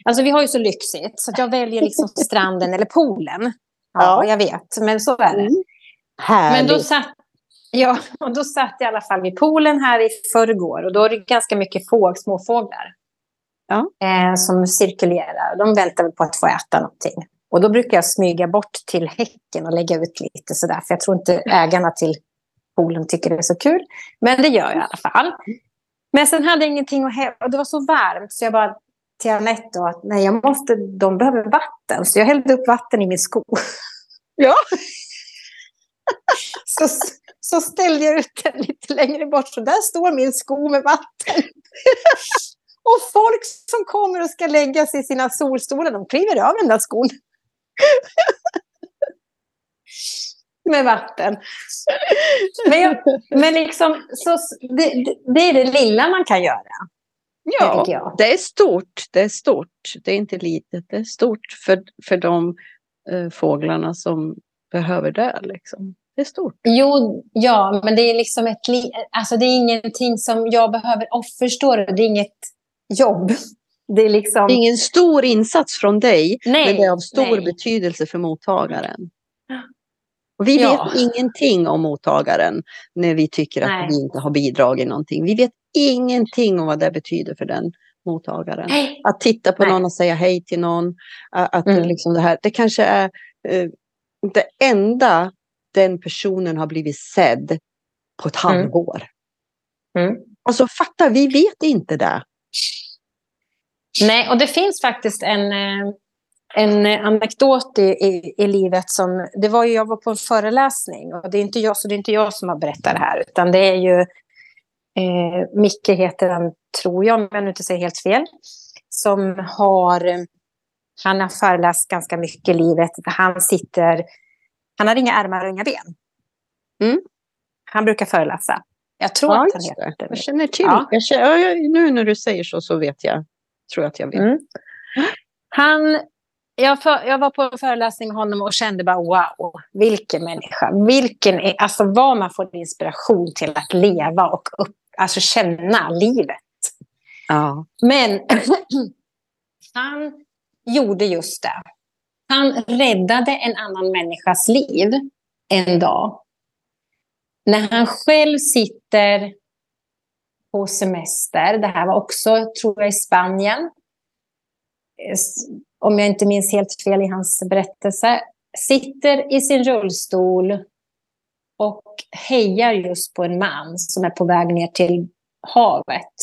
alltså vi har ju så lyxigt så jag väljer liksom stranden eller poolen. Ja, ja, jag vet, men så är det. Mm. Men då satt, Ja, och då satt jag i alla fall vid poolen här i förrgår och då är det ganska mycket fåg, småfåglar ja. eh, som cirkulerar. De väntar väl på att få äta någonting. Och då brukar jag smyga bort till häcken och lägga ut lite sådär, för jag tror inte ägarna till poolen tycker det är så kul. Men det gör jag i alla fall. Men sen hade jag ingenting att hämta och det var så varmt så jag bara till Anette att nej, jag måste, de behöver vatten. Så jag hällde upp vatten i min sko. Ja. så, så ställde jag ut den lite längre bort. Så där står min sko med vatten. och folk som kommer och ska lägga sig i sina solstolar, de kliver av den där skon. Med vatten. Men, jag, men liksom, så, det, det, är det lilla man kan göra. Ja, det är stort. Det är stort. Det är inte litet. Det är stort för, för de eh, fåglarna som behöver det. Liksom. Det är stort. Jo, ja, men det är liksom ett alltså det är ingenting som jag behöver. Och förstår du, det är inget jobb. Det är, liksom... det är ingen stor insats från dig, nej, men det är av stor nej. betydelse för mottagaren. Och vi ja. vet ingenting om mottagaren när vi tycker att Nej. vi inte har bidragit någonting. Vi vet ingenting om vad det betyder för den mottagaren. Nej. Att titta på Nej. någon och säga hej till någon. Att mm. liksom det, här, det kanske är uh, det enda den personen har blivit sedd på ett mm. halvår. Mm. Alltså fatta, vi vet inte det. Nej, och det finns faktiskt en, eh, en anekdot i, i, i, livet som... Det var ju, jag var på en föreläsning och det är inte jag, så det är inte jag som har berättat det här utan det är ju eh, Micke heter han, tror jag, om jag nu inte säger helt fel, som har... Han har föreläst ganska mycket i livet. Han sitter... Han har inga ärmar och inga ben. Mm. Han brukar föreläsa. Jag tror ja, att han heter det. Jag känner till. Ja. Jag känner, nu när du säger så, så vet jag. Tror att jag vet. Mm. Han jag, för, jag var på en föreläsning med honom och kände bara wow, vilken människa. Vilken, alltså vad man får inspiration till att leva och upp, alltså känna livet. Ja. Men han gjorde just det. Han räddade en annan människas liv en dag. När han själv sitter på semester, det här var också, tror jag, i Spanien om jag inte minns helt fel i hans berättelse, sitter i sin rullstol och hejar just på en man som är på väg ner till havet.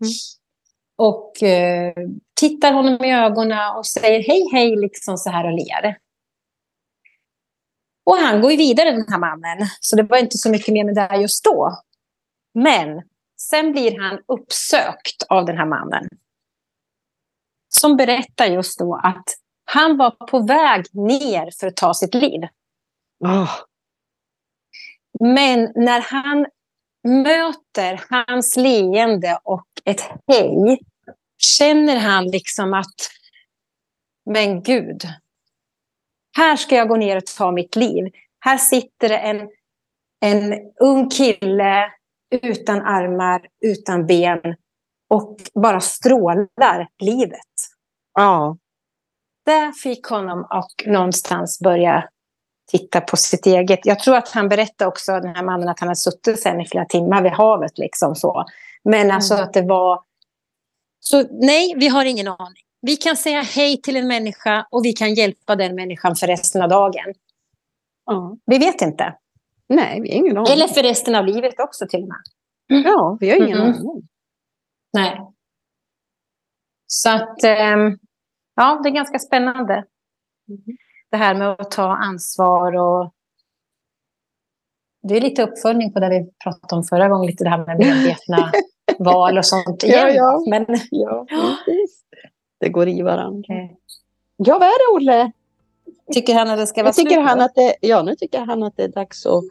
Mm. Och eh, tittar honom i ögonen och säger hej, hej, liksom så här och ler. Och han går ju vidare, den här mannen. Så det var inte så mycket mer med det just då. Men sen blir han uppsökt av den här mannen som berättar just då att han var på väg ner för att ta sitt liv. Oh. Men när han möter hans leende och ett hej känner han liksom att men gud, här ska jag gå ner och ta mitt liv. Här sitter det en, en ung kille utan armar, utan ben och bara strålar livet. Ja. Det fick honom att någonstans börja titta på sitt eget. Jag tror att han berättade också, den här mannen, att han hade suttit sen i flera timmar vid havet. Liksom så. Men mm. alltså att det var... Så nej, vi har ingen aning. Vi kan säga hej till en människa och vi kan hjälpa den människan för resten av dagen. Ja. Vi vet inte. Nej, vi har ingen aning. Eller för resten av livet också till och med. Ja, vi har ingen mm. aning. Nej. Så att, ehm, ja, det är ganska spännande. Mm. Det här med att ta ansvar och det är lite uppföljning på det vi pratade om förra gången, lite det här med medvetna val och sånt. Igen. Ja, ja. Men, ja, Det går i varandra. Okay. Ja, vad är det, Olle? Tycker han att det ska vara tycker slut? Han att det, ja, nu tycker han att det är dags att,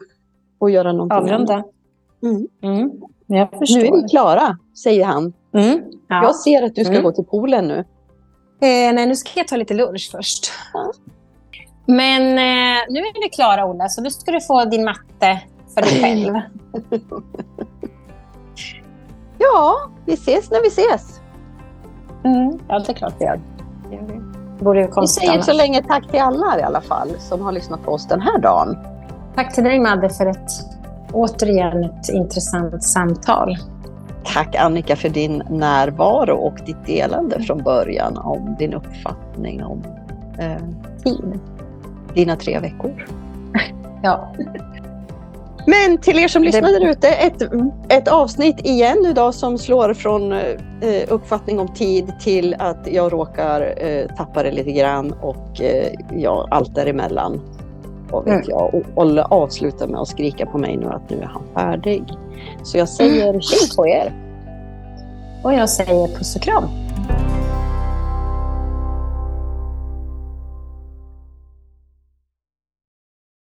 att göra någonting Avrunda. Mm. Mm. Jag förstår. Nu är vi klara, säger han. Mm. Ja. Jag ser att du ska mm. gå till poolen nu. Eh, nej, nu ska jag ta lite lunch först. Ja. Men eh, nu är vi klara, Ola, så nu ska du få din matte för dig själv. ja, vi ses när vi ses. Mm. Ja, det är klart vi gör. Vi säger så länge tack till alla i alla fall som har lyssnat på oss den här dagen. Tack till dig, Madde, för ett återigen ett intressant samtal. Tack Annika för din närvaro och ditt delande från början om din uppfattning om eh, tid. Dina tre veckor. Ja. Men till er som lyssnar där ute, ett, ett avsnitt igen idag som slår från eh, uppfattning om tid till att jag råkar eh, tappa det lite grann och eh, ja, allt däremellan. Vad vet mm. jag. Och Olle avslutar med att skrika på mig nu att nu är han färdig. Så jag säger tjing på er. Och jag säger puss och kram.